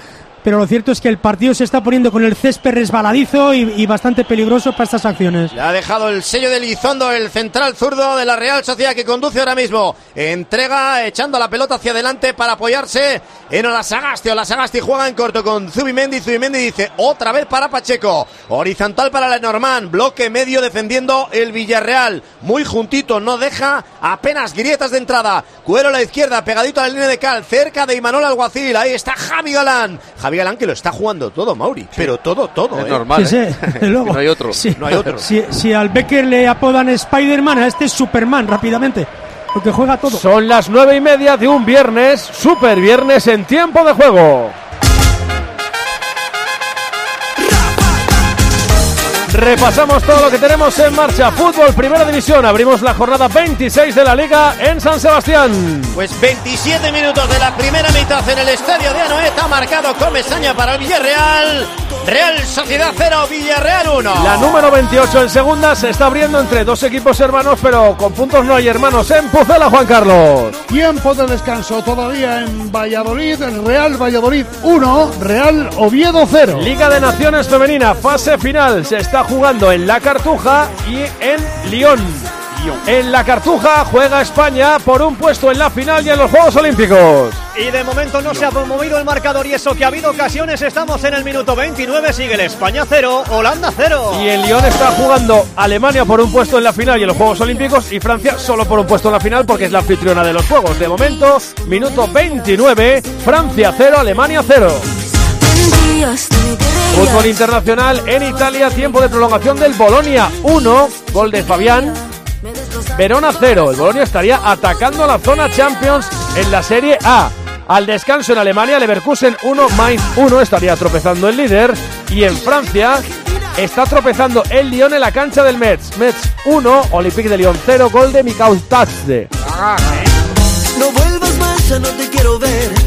Pero lo cierto es que el partido se está poniendo con el césped resbaladizo y, bastante peligroso para estas acciones. Le ha dejado el sello de Lizondo, el central zurdo de la Real Sociedad que conduce ahora mismo. Entrega, echando la pelota hacia adelante para apoyarse en Olasagasti. Olasagasti juega en corto con Zubimendi. Zubimendi dice otra vez para Pacheco. Horizontal para Lenormand. Bloque medio defendiendo el Villarreal. Muy juntito, no deja apenas grietas de entrada. Cuero a la izquierda, pegadito a la línea de cal, cerca de Imanol Alguacil. Ahí está Javi Galán. Javi Galán que lo está jugando todo, Mauri. Pero todo, todo. Es ¿eh? normal, Sí, ¿eh? *laughs* sí, luego. no hay otro. Sí. No hay otro. Si, si al Becker le apodan Spider-Man, a este es Superman rápidamente. Porque juega todo. Son las nueve y media de un viernes, super viernes en tiempo de juego. Repasamos todo lo que tenemos en marcha. Fútbol, primera división. Abrimos la jornada 26 de la liga en San Sebastián. Pues 27 minutos de la primera mitad en el estadio de Anoeta, marcado Comesaña para el Villarreal. Real Sociedad 0, Villarreal 1. La número 28 en segunda se está abriendo entre dos equipos hermanos, pero con puntos no hay hermanos. En Pucela, Juan Carlos. Tiempo de descanso todavía en Valladolid. Real Valladolid 1, Real Oviedo 0. Liga de Naciones Femenina, fase final. Se está jugando en La Cartuja y en Lyon. En La Cartuja juega España por un puesto en la final y en los Juegos Olímpicos. Y de momento no se ha movido el marcador y eso que ha habido ocasiones. Estamos en el minuto 29, sigue el España 0, Holanda 0. Y en Lyon está jugando Alemania por un puesto en la final y en los Juegos Olímpicos y Francia solo por un puesto en la final porque es la anfitriona de los Juegos. De momento, minuto 29, Francia 0, Alemania 0. Fútbol internacional en Italia, tiempo de prolongación del Bolonia 1, gol de Fabián. Verona 0, el Bolonia estaría atacando la zona Champions en la Serie A. Al descanso en Alemania, Leverkusen 1, Mainz 1, estaría tropezando el líder. Y en Francia está tropezando el Lyon en la cancha del Metz. Metz 1, Olympique de Lyon 0, gol de Mikau Tazde. No vuelvas más, ya no te quiero ver.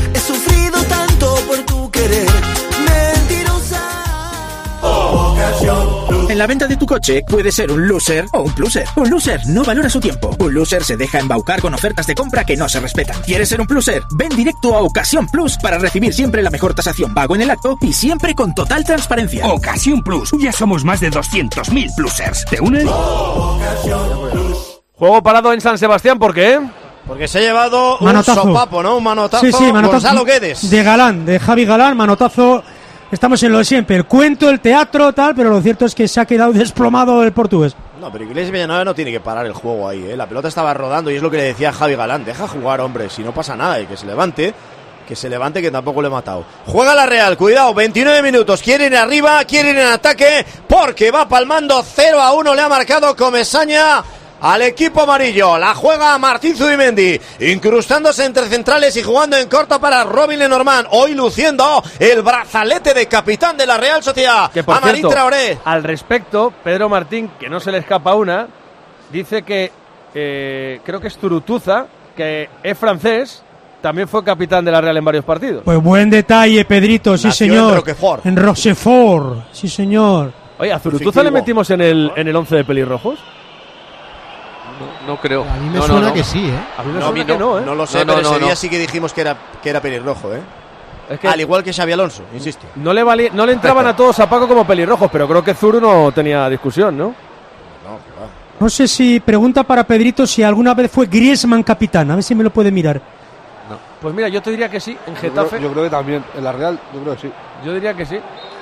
En la venta de tu coche puede ser un loser o un pluser. Un loser no valora su tiempo. Un loser se deja embaucar con ofertas de compra que no se respetan. ¿Quieres ser un pluser? Ven directo a Ocasión Plus para recibir siempre la mejor tasación pago en el acto y siempre con total transparencia. Ocasión Plus. Ya somos más de 200.000 plusers. ¿Te unes? Juego parado en San Sebastián, ¿por qué? Porque se ha llevado Manotazo. un sopapo, ¿no? Un manotazo. Sí, sí, manotazo. Gonzalo Guedes. De Galán, de Javi Galán, manotazo. Estamos en lo de siempre, el cuento, el teatro, tal, pero lo cierto es que se ha quedado *laughs* desplomado el portugués. No, pero Iglesias Villanueva no tiene que parar el juego ahí, ¿eh? La pelota estaba rodando y es lo que le decía Javi Galán. Deja jugar, hombre, si no pasa nada y que se levante. Que se levante, que tampoco le he matado. Juega la Real, cuidado, 29 minutos. Quieren arriba, quieren en ataque, porque va palmando 0 a 1. Le ha marcado Comesaña al equipo amarillo. La juega Martín Zubimendi, incrustándose entre centrales y jugando en corto para Robin Lenormand. Hoy luciendo el brazalete de capitán de la Real Sociedad. Que por Amarín cierto, Traoré. al respecto, Pedro Martín, que no se le escapa una, dice que eh, creo que es Turutuza, que es francés, también fue capitán de la Real en varios partidos. Pues buen detalle, Pedrito, sí Nació en señor. Roquefort. En Rochefort, sí señor. Oye, ¿a Zurutuza le metimos en el, en el 11 de pelirrojos? No, no creo. A mí me No, suena no, no. que sí, ¿eh? A mí me No, suena que no, ¿eh? No lo sé, No, no, pero no, ese día no. sí que dijimos que era, que era pelirrojo, ¿eh? Es que- Al igual que Xavi Alonso, insisto. No le, valía- no le entraban a todos a Paco como pelirrojos, pero creo que Zuru no tenía discusión, ¿no? No sé si pregunta para Pedrito si alguna vez fue Griezmann capitán, a ver si me lo puede mirar. Pues mira, yo te diría que sí, en Yo Getafe. creo, yo creo que también. En la Real, yo creo que sí. Yo diría que sí.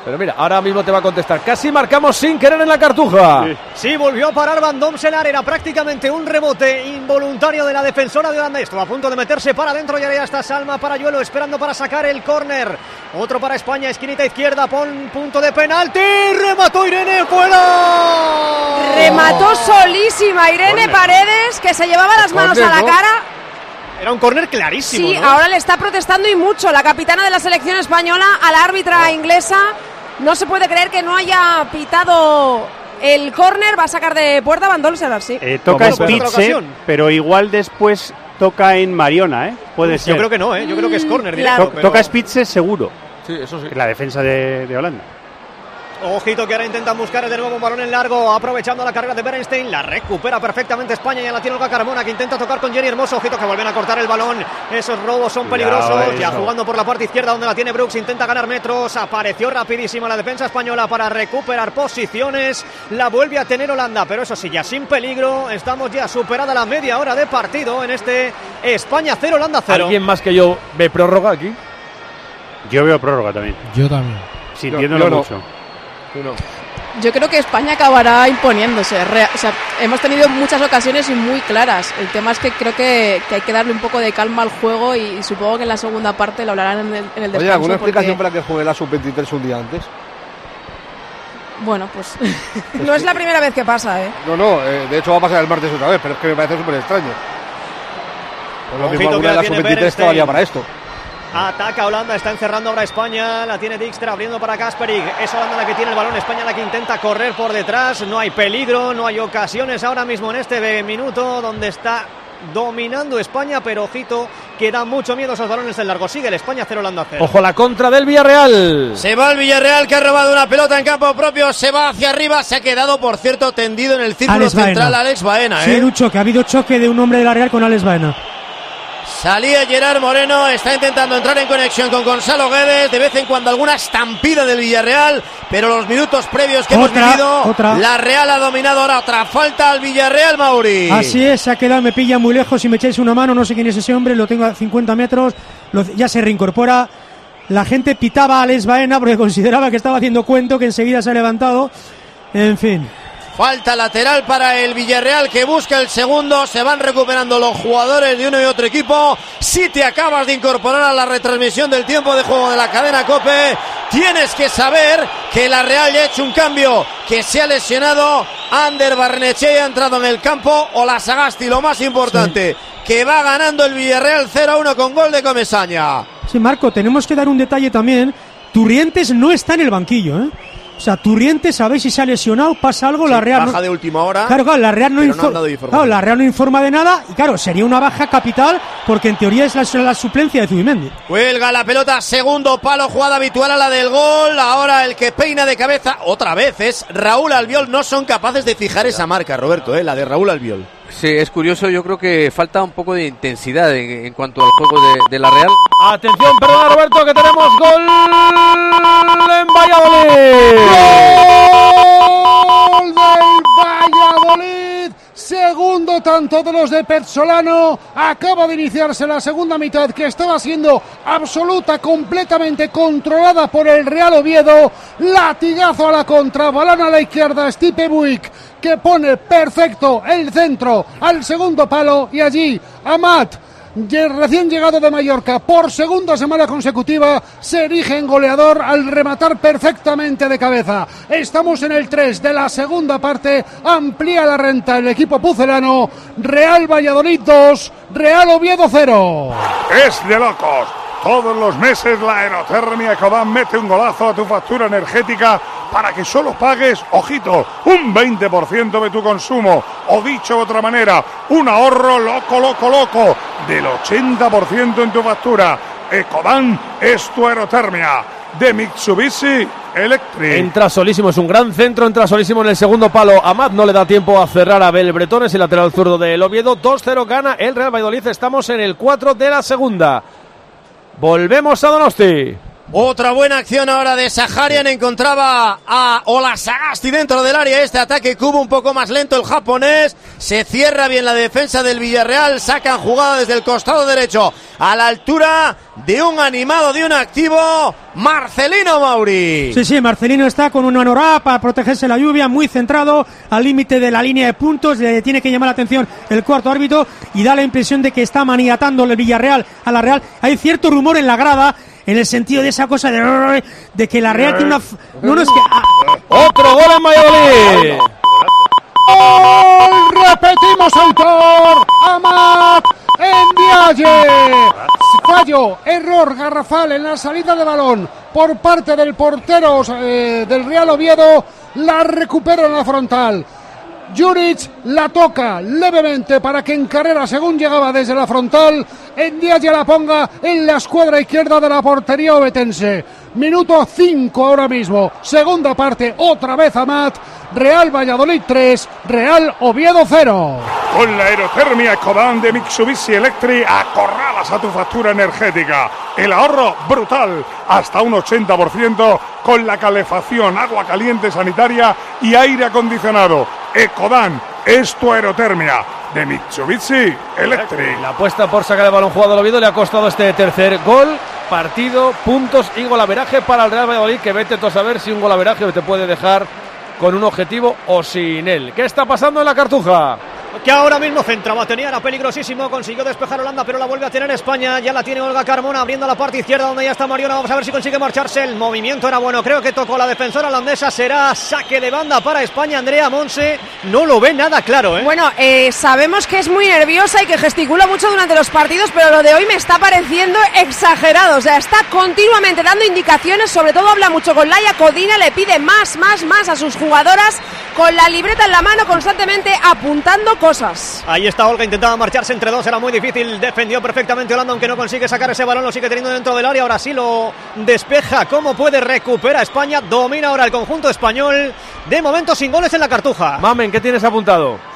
Pero mira, ahora mismo te va a contestar. Casi marcamos sin querer en la cartuja. Sí, volvió a parar Van Domselar, era prácticamente un rebote involuntario de la defensora de Holanda. Estuvo a punto de meterse para adentro y ahora ya está Salma Parayuelo esperando para sacar el córner. Otro para España, esquinita izquierda, pon punto de penalti, remató Irene fuera. Remató solísima Irene Paredes, que se llevaba las manos a la ¿no? cara. Era un córner clarísimo, Sí, ¿no? ahora le está protestando y mucho la capitana de la selección española a la árbitra inglesa. No se puede creer que no haya pitado el córner. Va a sacar de puerta Van sí. Eh, toca Spitze, pero igual después toca en Mariona, ¿eh? Puede Yo ser. creo que no, ¿eh? Yo creo que es córner Mm, directo. To- pero- Toca Spitze seguro. Sí, eso sí. La defensa de, de Holanda. Ojito que ahora intentan buscar de nuevo un balón en largo, aprovechando la carrera de Bernstein, la recupera perfectamente España y ya la tiene Olga Carmona que intenta tocar con Jenny Hermoso, ojito que vuelven a cortar el balón, esos robos son peligrosos, Cuidado, ya jugando por la parte izquierda donde la tiene Brooks, intenta ganar metros, apareció rapidísima la defensa española para recuperar posiciones, la vuelve a tener Holanda, pero eso sí, ya sin peligro, estamos ya superada la media hora de partido en este España 0, Holanda 0. ¿Alguien más que yo ve prórroga aquí? Yo veo prórroga también. Yo también. Sintiéndolo yo no. Yo creo que España acabará imponiéndose. O sea, hemos tenido muchas ocasiones y muy claras. El tema es que creo que, que hay que darle un poco de calma al juego y, y supongo que en la segunda parte lo hablarán en el, en el descanso. Oye, ¿alguna explicación porque- para que juegue la sub-23 un día antes? Bueno, pues *laughs* No es la primera vez que pasa, ¿eh? No, no, eh, de hecho va a pasar el martes otra vez, pero es que me parece súper extraño. Pues lo mismo alguna de la las tiene sub-23 que Bernstein. valía para esto. Ataca Holanda, está encerrando ahora España, la tiene Dijkstra abriendo para Kasperig, es Holanda la que tiene el balón, España la que intenta correr por detrás, no hay peligro, no hay ocasiones ahora mismo en este minuto donde está dominando España, pero ojito que da mucho miedo esos balones del largo, sigue el España 0 Holanda 0. Ojo la contra del Villarreal. Se va el Villarreal que ha robado una pelota en campo propio, se va hacia arriba, se ha quedado por cierto tendido en el círculo Alex Baena. central Alex Baena, Sí, ¿eh? Lucho, que ha habido choque de un hombre de la Real con Alex Baena. Salía Gerard Moreno, está intentando entrar en conexión con Gonzalo Guedes, de vez en cuando alguna estampida del Villarreal, pero los minutos previos que hemos vivido, otra. la Real ha dominado ahora otra falta al Villarreal, Mauri. Así es, se ha quedado, me pilla muy lejos. Si me echáis una mano, no sé quién es ese hombre, lo tengo a 50 metros, lo- ya se reincorpora. La gente pitaba a Alex Baena porque *laughs* consideraba que estaba haciendo cuento, que enseguida se ha levantado. En fin. Falta lateral para el Villarreal que busca el segundo. Se van recuperando los jugadores de uno y otro equipo. Si te acabas de incorporar a la retransmisión del tiempo de juego de la cadena Cope, tienes que saber que la Real ya ha hecho un cambio, que se ha lesionado. Ander Barnechea ha entrado en el campo. O la Sagasti, lo más importante, que va ganando el Villarreal 0-1 con gol de Comesaña. Sí, Marco, tenemos que dar un detalle también. Turrientes no está en el banquillo, ¿eh? O sea, Turrientes, a ver si se ha lesionado, pasa algo, la Real. no- Baja de última hora. Claro, claro, la Real no, pero no claro, la Real no informa de nada y claro, sería una baja capital porque en teoría es la, la suplencia de Zubimendi. Cuelga la pelota, segundo palo, jugada habitual a la del gol. Ahora el que peina de cabeza, otra vez es Raúl Albiol. No son capaces de fijar esa marca, Roberto, ¿eh? la de Raúl Albiol. Sí, es curioso, yo creo que falta un poco de intensidad en, en cuanto al juego de, de la Real. Atención, perdona Roberto, que tenemos gol en Valladolid. Gol del Valladolid. Segundo tanto de los de Petzolano. Acaba de iniciarse la segunda mitad que estaba siendo absoluta, completamente controlada por el Real Oviedo. Latigazo a la contra, balón a la izquierda, Stipe Buick que pone perfecto el centro al segundo palo y allí Amat Ye- recién llegado de Mallorca por segunda semana consecutiva se erige en goleador al rematar perfectamente de cabeza. Estamos en el 3 de la segunda parte, amplía la renta el equipo pucelano, Real Valladolid 2, Real Oviedo 0. Es de locos. Todos los meses la aerotermia Ecodan mete un golazo a tu factura energética para que solo pagues, ojito, un 20% de tu consumo. O dicho de otra manera, un ahorro loco, loco, loco del 80% en tu factura. Ecodan es tu aerotermia. De Mitsubishi Electric. Entra solísimo, es un gran centro, entra solísimo en el segundo palo. Amat no le da tiempo a cerrar a Bel Bretones, el lateral zurdo del Oviedo. 2-0 gana el Real Valladolid. Estamos en el 4 de la segunda. Volvemos a Donosti. Otra buena acción ahora de Saharian. Encontraba a Olasagasti dentro del área. Este ataque cubo un poco más lento el japonés. Se cierra bien la defensa del Villarreal. Sacan jugada desde el costado derecho. A la altura de un animado, de un activo. Marcelino Mauri. Sí, sí, Marcelino está con un anorá para protegerse la lluvia, muy centrado al límite de la línea de puntos. Le tiene que llamar la atención el cuarto árbitro y da la impresión de que está maniatando el Villarreal a la Real. Hay cierto rumor en la grada. En el sentido de esa cosa de, de que la Real tiene una. f- No, no, es que. ah, Otro gol en Valladolid. ¡Gol! Repetimos autor. Amat Endiaye. Fallo, error garrafal en la salida de balón por parte del portero eh, del Real Oviedo. La recupera en la frontal. Juric la toca levemente para que en carrera, según llegaba desde la frontal, en Díaz ya la ponga en la escuadra izquierda de la portería obetense. Minuto 5 ahora mismo. Segunda parte, otra vez Amat. Real Valladolid 3, Real Oviedo 0. Con la aerotermia Ecodan de Mitsubishi Electric acorralas a tu factura energética. El ahorro brutal, hasta un 80% con la calefacción, agua caliente sanitaria y aire acondicionado. Ecodan es tu aerotermia de Mitsubishi Electric. La apuesta por sacar el balón jugado al Oviedo le ha costado este tercer gol. Partido, puntos y golaveraje para el Real Valladolid. Que vete tú a saber si un golaveraje te puede dejar con un objetivo o sin él. ¿Qué está pasando en la cartuja? Que ahora mismo centraba, tenía, era peligrosísimo, consiguió despejar Holanda, pero la vuelve a tener España, ya la tiene Olga Carmona abriendo la parte izquierda donde ya está Mariona, vamos a ver si consigue marcharse, el movimiento era bueno, creo que tocó la defensora holandesa, será saque de banda para España, Andrea Monse, no lo ve nada claro, ¿eh? Bueno, eh, sabemos que es muy nerviosa y que gesticula mucho durante los partidos, pero lo de hoy me está pareciendo exagerado, o sea, está continuamente dando indicaciones, sobre todo habla mucho con Laia Codina, le pide más, más, más a sus jugadoras, con la libreta en la mano, constantemente apuntando cosas. Ahí está Olga, intentaba marcharse entre dos, era muy difícil. Defendió perfectamente Holanda, aunque no consigue sacar ese balón, lo sigue teniendo dentro del área. Ahora sí lo despeja. ¿Cómo puede recuperar España? Domina ahora el conjunto español. De momento sin goles en la cartuja. Mamen, ¿qué tienes apuntado?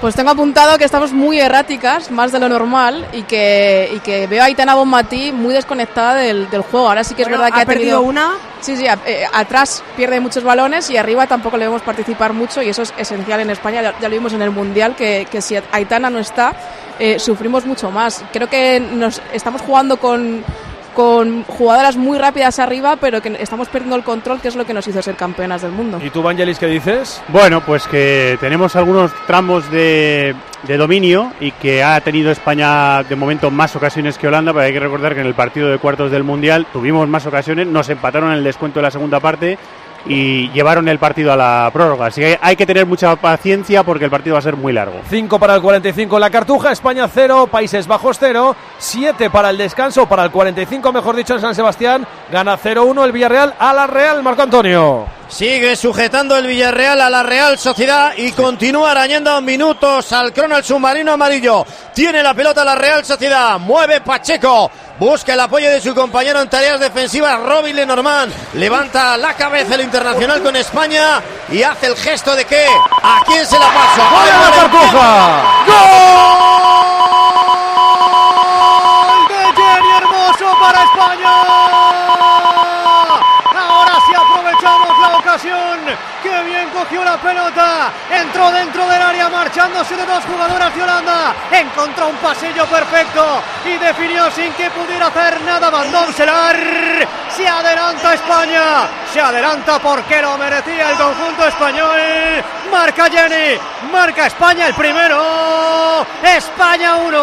Pues tengo apuntado que estamos muy erráticas, más de lo normal, y que, y que veo a Aitana Bonmatí muy desconectada del, del juego. Ahora sí que es verdad que ha ha, tenido perdido una. Sí, sí, a- eh, atrás pierde muchos balones y arriba tampoco le vemos participar mucho y eso es esencial en España. Ya, ya lo vimos en el Mundial, que, que si Aitana no está, eh, sufrimos mucho más. Creo que nos estamos jugando con, con jugadoras muy rápidas arriba, pero que estamos perdiendo el control, que es lo que nos hizo ser campeonas del mundo. ¿Y tú, Vangelis, qué dices? Bueno, pues que tenemos algunos tramos de, de dominio y que ha tenido España de momento más ocasiones que Holanda, pero hay que recordar que en el partido de cuartos del Mundial tuvimos más ocasiones, nos empataron en el descuento de la segunda parte y llevaron el partido a la prórroga. Así que hay que tener mucha paciencia porque el partido va a ser muy largo. 5 para el 45 en la cartuja, España 0, Países Bajos 0, 7 para el descanso, para el 45 mejor dicho en San Sebastián, gana 0-1 el Villarreal a la Real, Marco Antonio. Sigue sujetando el Villarreal a la Real Sociedad y continúa arañando minutos al crono el submarino amarillo. Tiene la pelota la Real Sociedad. Mueve Pacheco. Busca el apoyo de su compañero en tareas defensivas, Robin Lenormand. Levanta la cabeza el internacional con España y hace el gesto de que a quién se la paso. ¡Gol de la cartuja! ¡Gol de Jenny Hermoso para España! Ahora sí aprovechamos la ocasión. ¡Qué bien cogió la pelota! Entró dentro del área marchándose de dos jugadoras de Holanda. Encontró un pasillo perfecto y definió sin que pudiera hacer nada Van Donselar. Se adelanta España. Se adelanta porque lo merecía el conjunto español. Marca Jenny. Marca España el primero. España 1.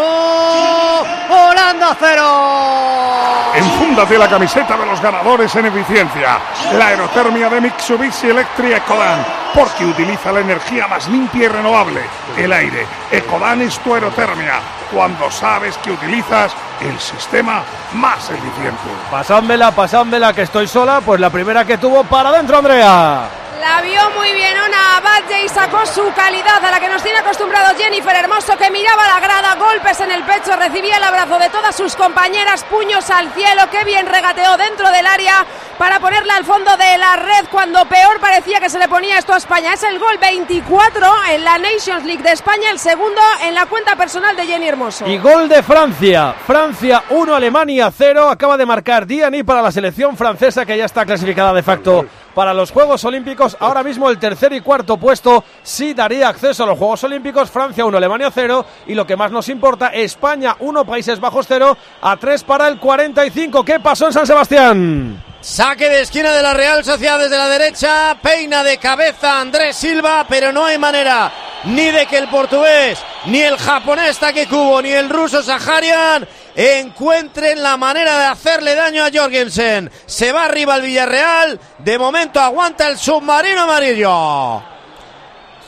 Holanda 0. Enfúndate la camiseta de los ganadores en eficiencia. La aerotermia de Mitsubishi Electric Ecodan, porque utiliza la energía más limpia y renovable, el aire. Ecodan es tu aerotermia, cuando sabes que utilizas el sistema más eficiente. Pasádmela, pasádmela, que estoy sola, pues la primera que tuvo para adentro, Andrea. La vio muy bien Ona Badge y sacó su calidad a la que nos tiene acostumbrado Jennifer Hermoso, que miraba la grada, golpes en el pecho, recibía el abrazo de todas sus compañeras, puños al cielo, qué bien regateó dentro del área para ponerla al fondo de la red cuando peor parecía que se le ponía esto a España. Es el gol 24 en la Nations League de España, el segundo en la cuenta personal de Jenny Hermoso. Y gol de Francia. Francia 1, Alemania 0. Acaba de marcar Diani para la selección francesa que ya está clasificada de facto para los Juegos Olímpicos. Ahora mismo el tercer y cuarto puesto sí daría acceso a los Juegos Olímpicos. Francia 1, Alemania 0. Y lo que más nos importa, España 1, Países Bajos 0. A 3 para el 45. ¿Qué pasó en San Sebastián? Saque de esquina de la Real Sociedad desde la derecha. Peina de cabeza Andrés Silva, pero no hay manera ni de que el portugués, ni el japonés Takekubo, ni el ruso Saharian encuentren la manera de hacerle daño a Jorgensen. Se va arriba el Villarreal. De momento aguanta el submarino amarillo.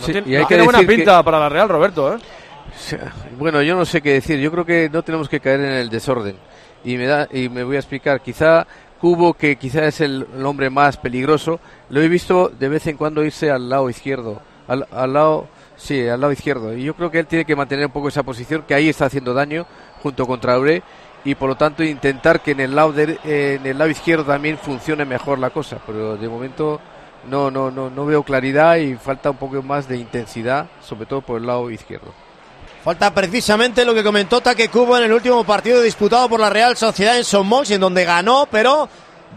Sí, tiene- y hay no que tiene buena que- pinta para la Real, Roberto. ¿eh? Bueno, yo no sé qué decir. Yo creo que no tenemos que caer en el desorden. Y me da y me voy a explicar. Quizá Cubo, que quizá es el, el hombre más peligroso, lo he visto de vez en cuando irse al lado izquierdo, al, al lado Sí, al lado izquierdo. Y yo creo que él tiene que mantener un poco esa posición, que ahí está haciendo daño junto con Traoré. Y por lo tanto intentar que en el lado en el lado izquierdo también funcione mejor la cosa. Pero de momento no, no, no, no veo claridad y falta un poco más de intensidad, sobre todo por el lado izquierdo. Falta precisamente lo que comentó Taque Cubo en el último partido disputado por la Real Sociedad en Somos, en donde ganó, pero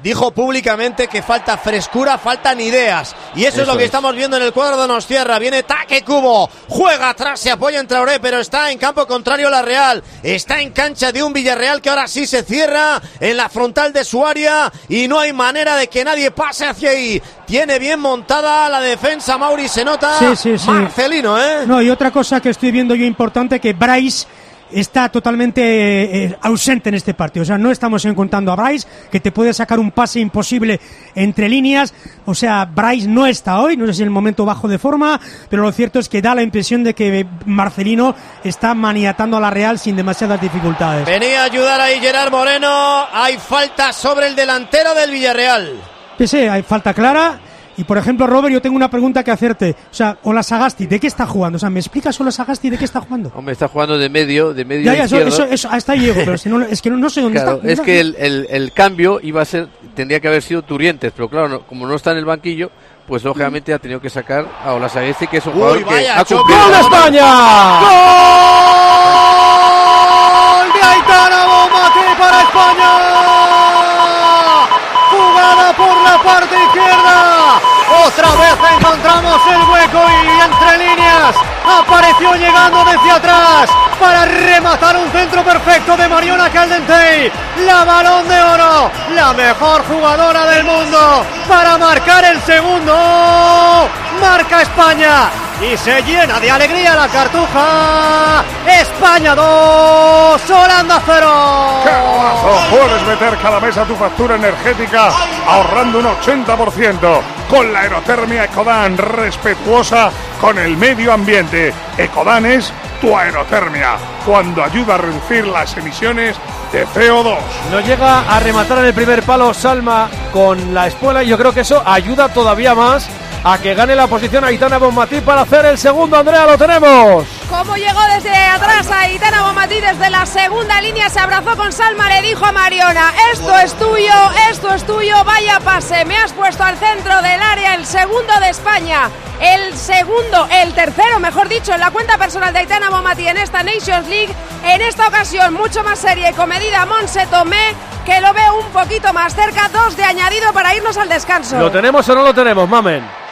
dijo públicamente que falta frescura, faltan ideas. Y eso, es lo que es. estamos viendo en el cuadro de Nostierra. Viene Taque Cubo, juega atrás, se apoya en Traoré, pero está en campo contrario la Real. Está en cancha de un Villarreal que ahora sí se cierra en la frontal de su área y no hay manera de que nadie pase hacia ahí. Tiene bien montada la defensa, Mauri, se nota. Sí, sí, sí. Marcelino, ¿eh? No, y otra cosa que estoy viendo yo importante, que Bryce está totalmente eh, ausente en este partido. O sea, no estamos encontrando a Bryce, que te puede sacar un pase imposible entre líneas. O sea, Bryce no está hoy, no sé si en el momento bajo de forma, pero lo cierto es que da la impresión de que Marcelino está maniatando a la Real sin demasiadas dificultades. Venía a ayudar ahí Gerard Moreno. Hay falta sobre el delantero del Villarreal. Sí, sí, hay falta clara. Y por ejemplo, Robert, yo tengo una pregunta que hacerte. O sea, Ola Sagasti, ¿de qué está jugando? O sea, ¿me explicas Ola Sagasti de qué está jugando? Hombre, está jugando de medio, de medio Ya, ya, eso, izquierdo. eso, eso, hasta ahí llego, pero si no, es que no, no sé dónde Claro, está. es que el, el- el cambio iba a ser, tendría que haber sido Turientes, pero claro, no- como no está en el banquillo, pues lógicamente ha tenido que sacar a Olasagesti, que es un Uy, jugador que ha cumplido. ¡Gol de España! ¡Gol de Aitana Bonmatí para España! Jugada por la parte izquierda. Otra vez encontramos el hueco y entre líneas apareció llegando desde atrás para rematar un centro perfecto de Mariona Caldentey. La balón de oro, la mejor jugadora del mundo para marcar el segundo. Marca España y se llena de alegría la cartuja. España 2, Holanda 0. ¡Qué! Puedes meter cada mes a tu factura energética ahorrando un 80% con la aerotermia Ecodan, respetuosa con el medio ambiente. Ecodan es tu aerotermia, cuando ayuda a reducir las emisiones de CO2. No llega a rematar en el primer palo Salma con la espuela y yo creo que eso ayuda todavía más a que gane la posición Aitana Bonmatí para hacer el segundo. Andrea, lo tenemos. Como llegó desde atrás a Itana Bonmatí desde la segunda línea, se abrazó con Salma, le dijo a Mariona, esto es tuyo, esto es tuyo, vaya pase, me has puesto al centro del área, el segundo de España, el segundo, el tercero, mejor dicho, en la cuenta personal de Aitana Bonmatí en esta Nations League, en esta ocasión mucho más seria y comedida Monse Tomé, que lo ve un poquito más cerca, dos de añadido para irnos al descanso. ¿Lo tenemos o no lo tenemos, mamen?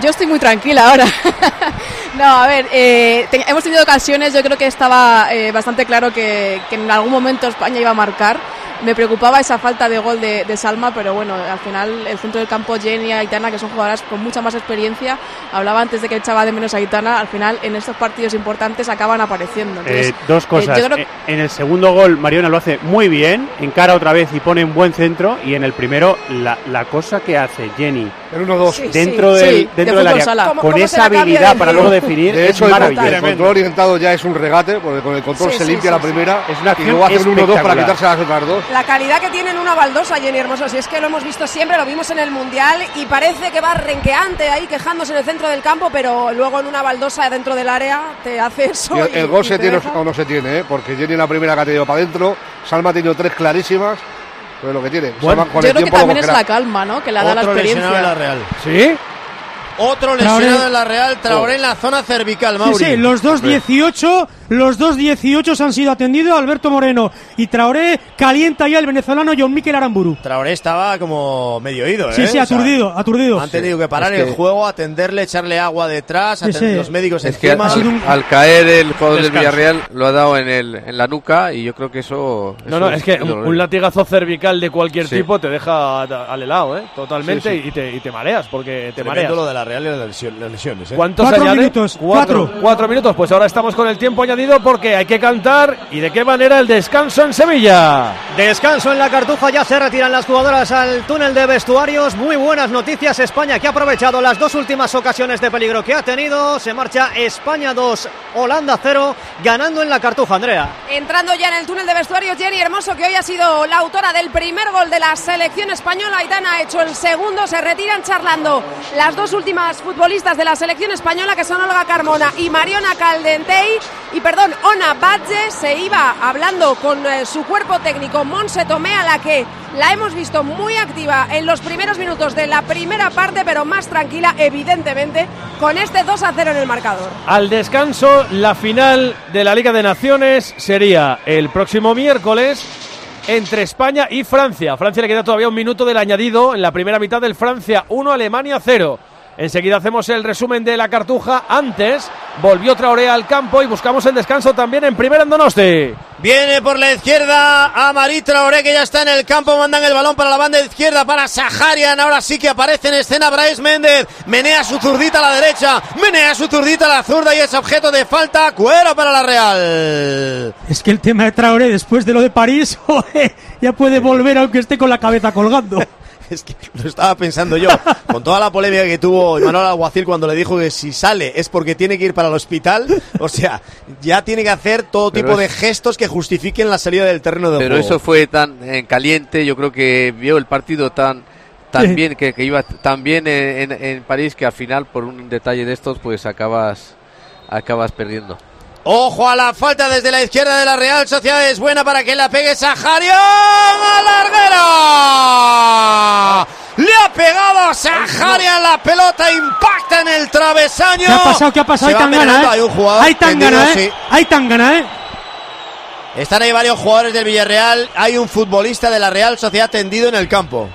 Yo estoy muy tranquila ahora. *laughs* no, a ver, eh, te- hemos tenido ocasiones, yo creo que estaba eh, bastante claro que, que en algún momento España iba a marcar. Me preocupaba esa falta de gol de, de Salma, pero bueno, al final el centro del campo, Jenny y Aitana, que son jugadoras con mucha más experiencia, hablaba antes de que echaba de menos a Aitana, al final en estos partidos importantes acaban apareciendo. Entonces, Eh, dos eh, cosas. creo Eh, En el segundo gol, Mariona lo hace muy bien, encara otra vez y pone un buen centro. Y en el primero, la, la cosa que hace Jenny El 1-2. Sí, dentro sí, del, sí, dentro de del fútbol área, sala. ¿Cómo- con esa habilidad para luego definir, De es hecho, el, maravilloso. el control orientado ya es un regate, porque con el control Sí, se sí, limpia sí, la sí. primera Es una y acción luego hace un 1-2 para quitarse las otras dos. La calidad que tiene en una baldosa, Jenny Hermoso, si es que lo hemos visto siempre, lo vimos en el Mundial y parece que va renqueante ahí quejándose en el centro del campo, pero luego en una baldosa dentro del área te hace eso. Y el, y- el gol y se tiene deja- o no se tiene, ¿eh? porque Jenny en la primera que ha tenido para adentro, Salma ha tenido tres clarísimas, pues lo que tiene. Bueno, yo el creo que también es la calma, ¿no? Que le da la Otro lesionado en la experiencia. Real. ¿Sí? Otro Traoré. lesionado en la Real, Traoré en la zona cervical, Sí, Mauri. sí, los dos 18, los dos 18 han sido atendidos, Alberto Moreno y Traoré calienta ya el venezolano John Miquel Aramburu. Traoré estaba como medio oído, ¿eh? Sí, sí, O sea, aturdido, aturdido. Han tenido que parar Es que- el juego, atenderle, echarle agua detrás, atender sí. los médicos Es que al, un- al caer el jugador del. Villarreal lo ha dado en, el, en la nuca y yo creo que eso... No, eso no, es que un, un latigazo cervical de cualquier Sí. tipo te deja al helado, ¿eh? Totalmente, Sí, sí. Y, te, y te mareas, porque te Tremendo mareas. lo de la Real y las lesio- las lesiones. ¿eh? ¿Cuántos Cuatro añade? minutos, Cuatro. cuatro. Cuatro minutos. Pues ahora estamos con el tiempo añadido añadido porque hay que cantar y de qué manera el descanso en Sevilla. Descanso en la cartuja, ya se retiran las jugadoras al túnel de vestuarios. Muy buenas noticias España que ha aprovechado las dos últimas ocasiones de peligro que ha tenido. Se marcha España 2, Holanda 0, ganando en la cartuja, Andrea. Entrando ya en el túnel de vestuarios, Jenny Hermoso, que hoy ha sido la autora del primer gol de la selección española. Aitana ha hecho el segundo, se retiran charlando las dos últimas futbolistas de la selección española, que son Olga Carmona y Mariona Caldentey. Y perdón, Ona Badge se iba hablando con eh, su cuerpo técnico, Monse Tomé, a la que la hemos visto muy activa en los primeros minutos de la primera parte, pero más tranquila, evidentemente, con este 2 a 0 en el marcador. Al descanso, la final de la Liga de Naciones sería el próximo miércoles entre España y Francia. Francia le queda todavía un minuto del añadido en la primera mitad del Francia 1, Alemania 0. Enseguida hacemos el resumen de la cartuja. Antes volvió Traoré al campo y buscamos el descanso también en primera en Donosti. Viene por la izquierda a Marí Traoré que ya está en el campo. Mandan el balón para la banda izquierda para Saharian. Ahora sí que aparece en escena Bryce Méndez. Menea su zurdita a la derecha. Menea su zurdita a la zurda y es objeto de falta. Cuero para la Real. Es que el tema de Traoré después de lo de París, *laughs* joder, ya puede volver aunque esté con la cabeza colgando. *laughs* *laughs* Es que lo estaba pensando yo, con toda la polémica que tuvo Manuel Alguacil cuando le dijo que si sale es porque tiene que ir para el hospital, o sea, ya tiene que hacer todo Pero tipo de es- gestos que justifiquen la salida del terreno de Pero juego. eso fue tan en caliente, yo creo que vio el partido tan tan Sí. bien que, que iba tan bien en, en- en París que al final por un detalle de estos pues acabas acabas perdiendo. Ojo a la falta desde la izquierda de la Real Sociedad. Es buena para que la pegue Saharian a larguera. Le ha pegado a Saharian la pelota, impacta en el travesaño. ¿Qué ha pasado? ¿Qué ha pasado? Se Hay tan gana. ¿eh? Hay un jugador Hay tan tendido, gana, ¿eh? sí. Hay tan gana, ¿eh? Están ahí varios jugadores del Villarreal. Hay un futbolista de la Real Sociedad tendido en el campo.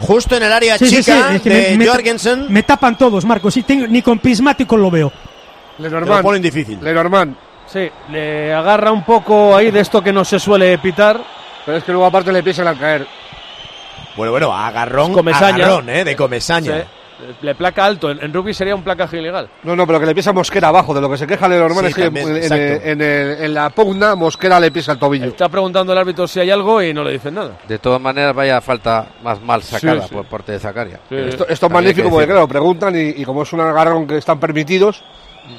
Justo en el área Sí, chica sí, es que de me, me- Jorgensen. me tapan todos, Marcos. Tengo- ni con prismático lo veo. Lenormand. ponen difícil. Lenormand. Sí, le agarra un poco ahí de esto que no se suele pitar. Pero es que luego aparte le empiezan a caer. Bueno, bueno, agarrón, Comesaña. agarrón, ¿eh? De comesaña. Sí, le placa alto. En, en rugby sería un placaje ilegal. No, no, pero que le pisa Mosquera abajo. De lo que se queja Lenormand Sí, es que también, en, exacto. en- en el- en la pugna Mosquera le pisa el tobillo. Está preguntando al árbitro si hay algo y no le dicen nada. De todas maneras vaya falta más mal sacada Sí, sí. por parte de Zacaria. Esto, esto es magnífico porque, claro, preguntan y, y como es un agarrón que están permitidos,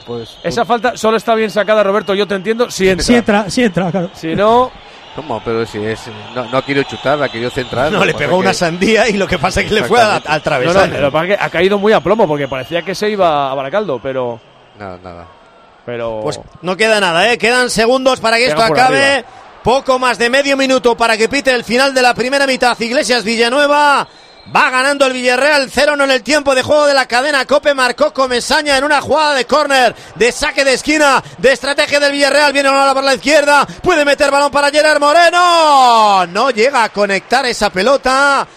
pues. Esa falta solo está bien sacada, Roberto. Yo te entiendo. Si entra. Sí entra, sí entra, claro. Si no. ¿Cómo? Pero si es. No, no ha querido chutar, ha querido centrar. No, le pegó una que- sandía y lo que pasa es que le fue a- al No, no, lo que pasa es que ha caído muy a plomo porque parecía que se iba a Baracaldo, pero. Nada, nada. Pero. Pues no queda nada, ¿eh? Quedan segundos para que esto acabe. arriba. Poco más de medio minuto para que pite el final de la primera mitad. Iglesias Villanueva. Va ganando el Villarreal 0 en el tiempo de juego de la cadena Cope. Marcó Comesaña en una jugada de córner, de saque de esquina, de estrategia del Villarreal. Viene ahora por la izquierda. Puede meter balón para Gerard Moreno. No llega a conectar esa pelota.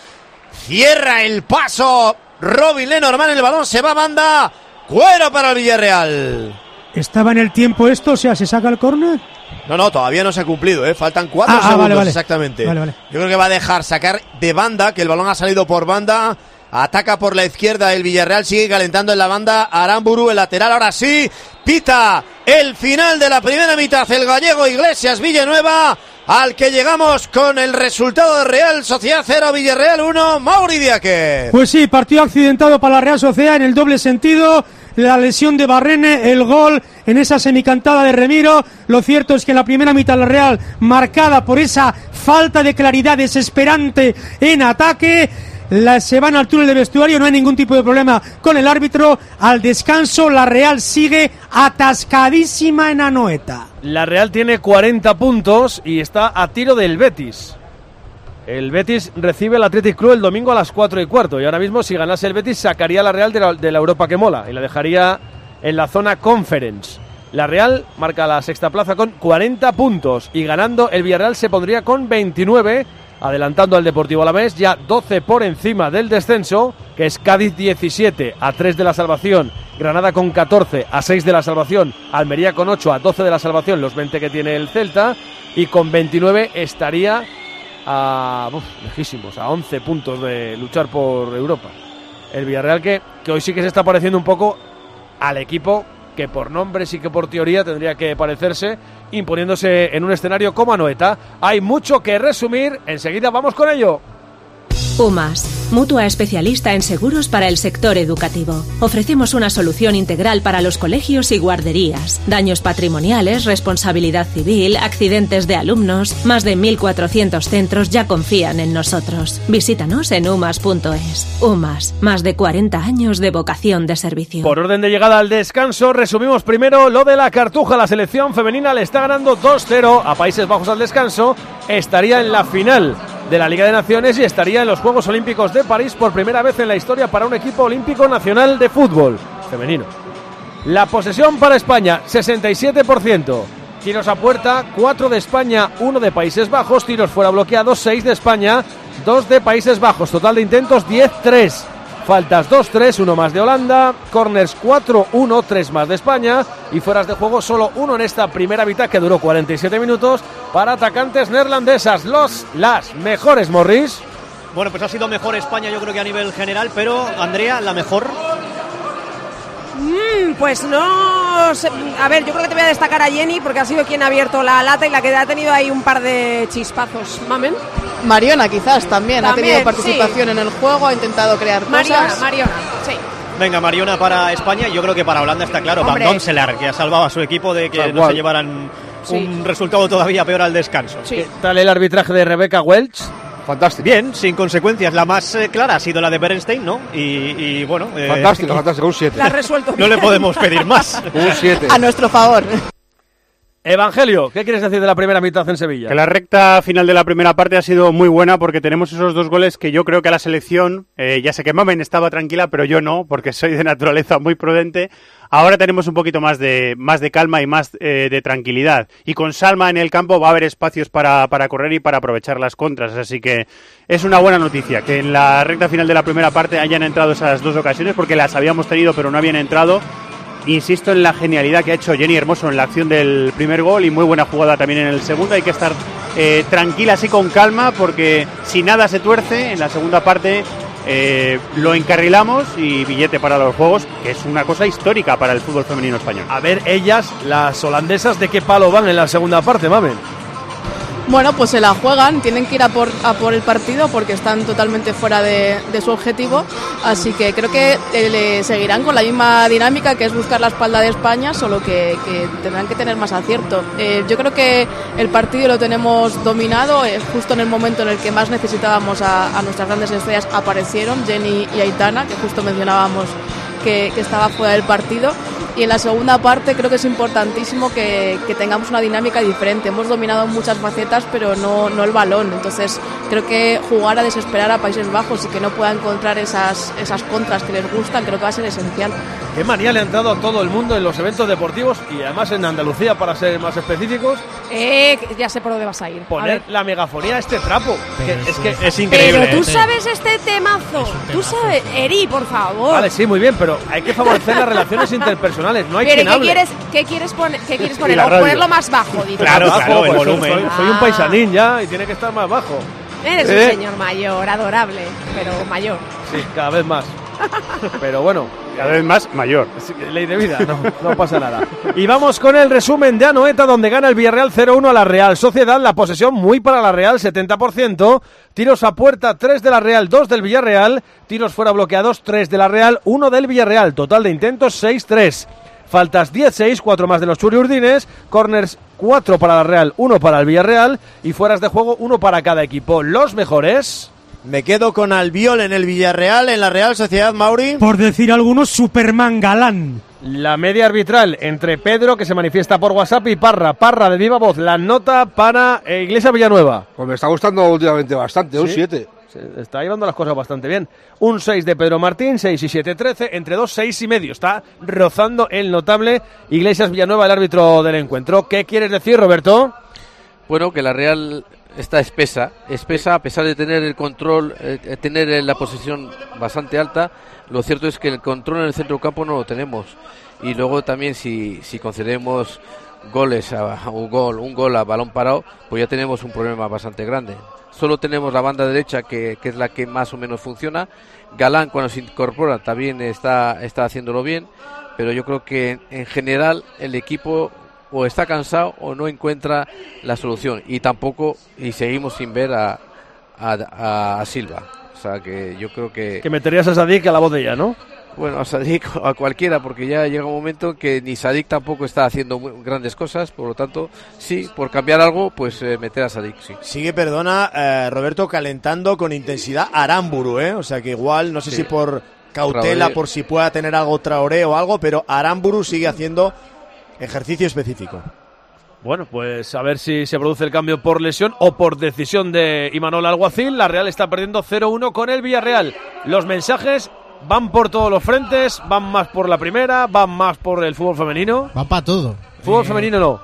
Cierra el paso. Robin Lenormand. El balón se va a banda. Cuero para el Villarreal. ¿Estaba en el tiempo esto? O sea, ¿se saca el córner? No, no, todavía no se ha cumplido, ¿eh? Faltan cuatro Ah, ah, segundos vale, vale. exactamente. Vale, vale. Yo creo que va a dejar sacar de banda, que el balón ha salido por banda. Ataca por la izquierda el Villarreal, sigue calentando en la banda Aramburu, el lateral. Ahora sí, pita el final de la primera mitad. El gallego Iglesias Villanueva, al que llegamos con el resultado de Real Sociedad 0, Villarreal 1, Mauri Diaque. Pues sí, partido accidentado para la Real Sociedad en el doble sentido. La lesión de Barrene, el gol en esa semicantada de Remiro. Lo cierto es que la primera mitad la Real, marcada por esa falta de claridad desesperante en ataque, se van al túnel de vestuario, no hay ningún tipo de problema con el árbitro. Al descanso, la Real sigue atascadísima en Anoeta. La Real tiene 40 puntos y está a tiro del Betis. El Betis recibe el Athletic Club el domingo a las 4 y cuarto. Y ahora mismo, si ganase el Betis, sacaría a la Real de la, de la Europa que mola y la dejaría en la zona Conference. La Real marca la sexta plaza con 40 puntos y ganando el Villarreal se pondría con 29, adelantando al Deportivo Alavés ya 12 por encima del descenso, que es Cádiz 17 a 3 de la salvación, Granada con 14 a 6 de la salvación, Almería con 8 a 12 de la salvación, los 20 que tiene el Celta, y con 29 estaría a lejísimos, a 11 puntos de luchar por Europa. El Villarreal que, que hoy sí que se está pareciendo un poco al equipo que por nombres y que por teoría tendría que parecerse, imponiéndose en un escenario como Anoeta. Hay mucho que resumir, enseguida vamos con ello. UMAS, mutua especialista en seguros para el sector educativo. Ofrecemos una solución integral para los colegios y guarderías. Daños patrimoniales, responsabilidad civil, accidentes de alumnos. Más de 1.400 centros ya confían en nosotros. Visítanos en umas.es. UMAS, más de 40 años de vocación de servicio. Por orden de llegada al descanso, resumimos primero lo de la cartuja. La selección femenina le está ganando 2-0 a Países Bajos al descanso. Estaría en la final de la Liga de Naciones y estaría en los Juegos Olímpicos de París por primera vez en la historia para un equipo olímpico nacional de fútbol femenino. La posesión para España, 67%. Tiros a puerta, 4 de España, 1 de Países Bajos. Tiros fuera bloqueados, 6 de España, 2 de Países Bajos. Total de intentos, 10-3. Faltas 2-3, 1 más de Holanda. Corners 4-1, 3 más de España. Y fueras de juego solo uno en esta primera mitad que duró 47 minutos para atacantes neerlandesas. Los, las mejores, Morris. Bueno, pues ha sido mejor España yo creo que a nivel general, pero Andrea, la mejor. Pues no sé. A ver, yo creo que te voy a destacar a Jenny porque ha sido quien ha abierto la lata y la que ha tenido ahí un par de chispazos. Mamen. Mariona quizás también, ha tenido participación en el juego, ha intentado crear Mariona, cosas. Mariona, sí. Venga, Mariona para España. Yo creo que para Holanda está claro. Van Hombre. Donselar, que ha salvado a su equipo de que Tal no cual. se llevaran Sí. un resultado todavía peor al descanso. Sí. ¿Qué tal el arbitraje de Rebecca Welch? Fantástico. Bien, sin consecuencias. La más eh, clara ha sido la de Bernstein, ¿no? Y, y, bueno. eh, Fantástico, *laughs* fantástico. Un 7. La has resuelto. No le podemos pedir más. Un 7. A nuestro favor. Evangelio, ¿qué quieres decir de la primera mitad en Sevilla? Que la recta final de la primera parte ha sido muy buena porque tenemos esos dos goles que yo creo que a la selección, eh, ya sé que Mamen estaba tranquila, pero yo no, porque soy de naturaleza muy prudente. Ahora tenemos un poquito más de, más de calma y más eh, de tranquilidad. Y con Salma en el campo va a haber espacios para, para correr y para aprovechar las contras. Así que es una buena noticia que en la recta final de la primera parte hayan entrado esas dos ocasiones porque las habíamos tenido pero no habían entrado. Insisto en la genialidad que ha hecho Jenny Hermoso en la acción del primer gol y muy buena jugada también en el segundo. Hay que estar eh, tranquilas y con calma porque si nada se tuerce en la segunda parte eh, lo encarrilamos y billete para los juegos, que es una cosa histórica para el fútbol femenino español. A ver, ellas, las holandesas, ¿de qué palo van en la segunda parte, Mamen? Bueno, pues se la juegan, tienen que ir a por, a por el partido porque están totalmente fuera de, su objetivo. Así que creo que eh, le seguirán con la misma dinámica que es buscar la espalda de España, solo que, tendrán que tener más acierto. Eh, yo creo que el partido lo tenemos dominado, eh, justo en el momento en el que más necesitábamos a nuestras grandes estrellas aparecieron, Jenny y Aitana, que justo mencionábamos que, que estaba fuera del partido. Y en la segunda parte creo que es importantísimo que, que tengamos una dinámica diferente. Hemos dominado muchas facetas, pero no, no el balón. Entonces creo que jugar a desesperar a Países Bajos y que no pueda encontrar esas, esas contras que les gustan, creo que va a ser esencial. ¿Qué manía le ha entrado a todo el mundo en los eventos deportivos y además en Andalucía, para ser más específicos, Eh, ya sé por dónde vas a ir. A poner ver. la megafonía a este trapo? Que es que es increíble. Pero tú sabes este temazo. Tú sabes, Eri, por favor. Vale, sí, muy bien, pero hay que favorecer las relaciones interpersonales. No hay Pero ¿y quien ¿qué hable. quieres, qué quieres poner? ¿Qué quieres poner? ponerlo más bajo, dices. Claro, Bajo, claro, el pues, volumen. Soy, soy un Ah. paisanín ya y tiene que estar más bajo. Eres ¿Eh? un señor mayor, adorable, pero mayor. Sí, cada vez más. Pero bueno, Cada vez más mayor. Ley de vida, no, no pasa *laughs* nada. Y vamos con el resumen de Anoeta, donde gana el Villarreal 0-1 a la Real Sociedad. La posesión muy para la Real, 70%. Tiros a puerta, 3 de la Real, 2 del Villarreal. Tiros fuera bloqueados, 3 de la Real, 1 del Villarreal. Total de intentos, 6-3. Faltas 10-6, 4 más de los Churiurdines. Corners 4 para la Real, 1 para el Villarreal. Y fueras de juego, 1 para cada equipo. Los mejores. Me quedo con Albiol en el Villarreal, en la Real Sociedad Mauri. Por decir algunos, Superman galán. La media arbitral entre Pedro, que se manifiesta por WhatsApp, y Parra. Parra de viva voz. La nota para eh, Iglesia Villanueva. Pues me está gustando últimamente bastante, un Sí. 7. Se está llevando las cosas bastante bien. Un 6 de Pedro Martín, 6 y 7, 13. Entre 2, 6 y medio. Está rozando el notable Iglesias Villanueva, el árbitro del encuentro. ¿Qué quieres decir, Roberto? Bueno, que la Real está espesa, espesa a pesar de tener el control, eh, tener la posición bastante alta. Lo cierto es que el control en el centro campo no lo tenemos. Y luego también si, si concedemos goles a un gol, un gol a balón parado, pues ya tenemos un problema bastante grande. Solo tenemos la banda derecha que, que es la que más o menos funciona. Galán cuando se incorpora también está, está haciéndolo bien. pero yo creo que en general el equipo o está cansado o no encuentra la solución y tampoco y seguimos sin ver a, a, a Silva. O sea que yo creo que... Que meterías a Sadik a la botella, ¿no? Bueno, a Sadik *laughs* a cualquiera, porque ya llega un momento que ni Sadik tampoco está haciendo muy grandes cosas, por lo tanto, sí, por cambiar algo, pues eh, meter a Sadik, sí. Sigue, perdona, eh, Roberto, calentando con intensidad Aramburu, ¿eh? O sea que igual, no sé Sí. si por cautela, Traoré. por si pueda tener algo Traoré o algo, pero Aramburu sigue haciendo ejercicio específico. Bueno, pues a ver si se produce el cambio por lesión o por decisión de Imanol Alguacil. La Real está perdiendo 0-1 con el Villarreal. Los mensajes van por todos los frentes, van más por la primera, van más por el fútbol femenino. Va para todo. Fútbol Eh, femenino no.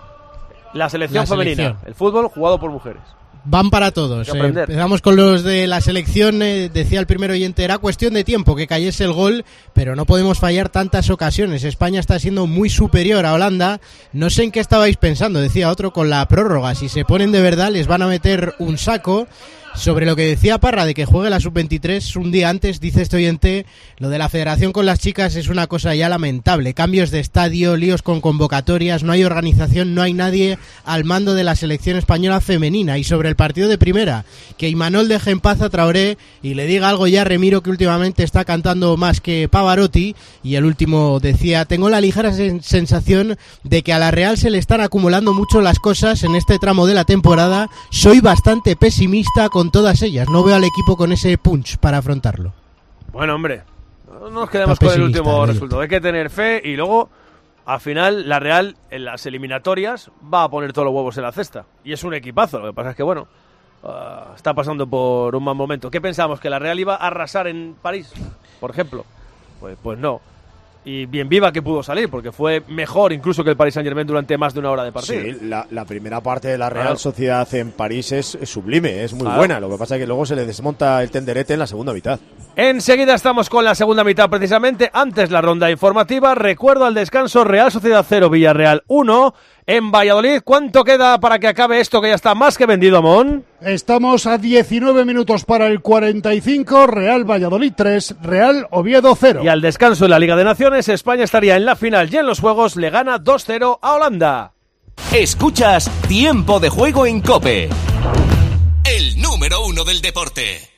La selección la femenina. selección. El fútbol jugado por mujeres. Van para todos. Eh, empezamos con los de la selección. eh, decía el primer oyente, era cuestión de tiempo que cayese el gol, pero no podemos fallar tantas ocasiones. España está siendo muy superior a Holanda. No sé en qué estabais pensando, decía otro, con la prórroga. Si se ponen de verdad, les van a meter un saco. Sobre lo que decía Parra de que juegue la sub-23 un día antes, dice este oyente, lo de la federación con las chicas es una cosa ya lamentable. Cambios de estadio, líos con convocatorias, no hay organización, no hay nadie al mando de la selección española femenina. Y sobre el partido de primera, que Imanol deje en paz a Traoré y le diga algo ya a Remiro que últimamente está cantando más que Pavarotti. Y el último decía, tengo la ligera sen- sensación de que a la Real se le están acumulando mucho las cosas en este tramo de la temporada. Soy bastante pesimista con todas ellas. No veo al equipo con ese punch para afrontarlo. Bueno, hombre, no nos quedemos Está con el último resultado. Hay que tener fe y luego, al final, la Real en las eliminatorias va a poner todos los huevos en la cesta. Y es un equipazo. Lo que pasa es que, bueno, ah, está pasando por un mal momento. ¿Qué pensamos? ¿Que la Real iba a arrasar en París, por ejemplo? Pues, pues no. Y bien viva que pudo salir, porque fue mejor incluso que el Paris Saint Germain durante más de una hora de partido. Sí, la, la primera parte de la Real Claro. Sociedad en París es, es sublime, es muy Claro. buena. Lo que pasa es que luego se le desmonta el tenderete en la segunda mitad. Enseguida estamos con la segunda mitad precisamente. Antes la ronda informativa. Recuerdo al descanso Real Sociedad 0, Villarreal 1. En Valladolid, ¿cuánto queda para que acabe esto que ya está más que vendido, Amón? Estamos a 19 minutos para el 45, Real Valladolid 3, Real Oviedo 0. Y al descanso en la Liga de Naciones, España estaría en la final y en los Juegos le gana 2-0 a Holanda. Escuchas Tiempo de Juego en Cope. El número uno del deporte.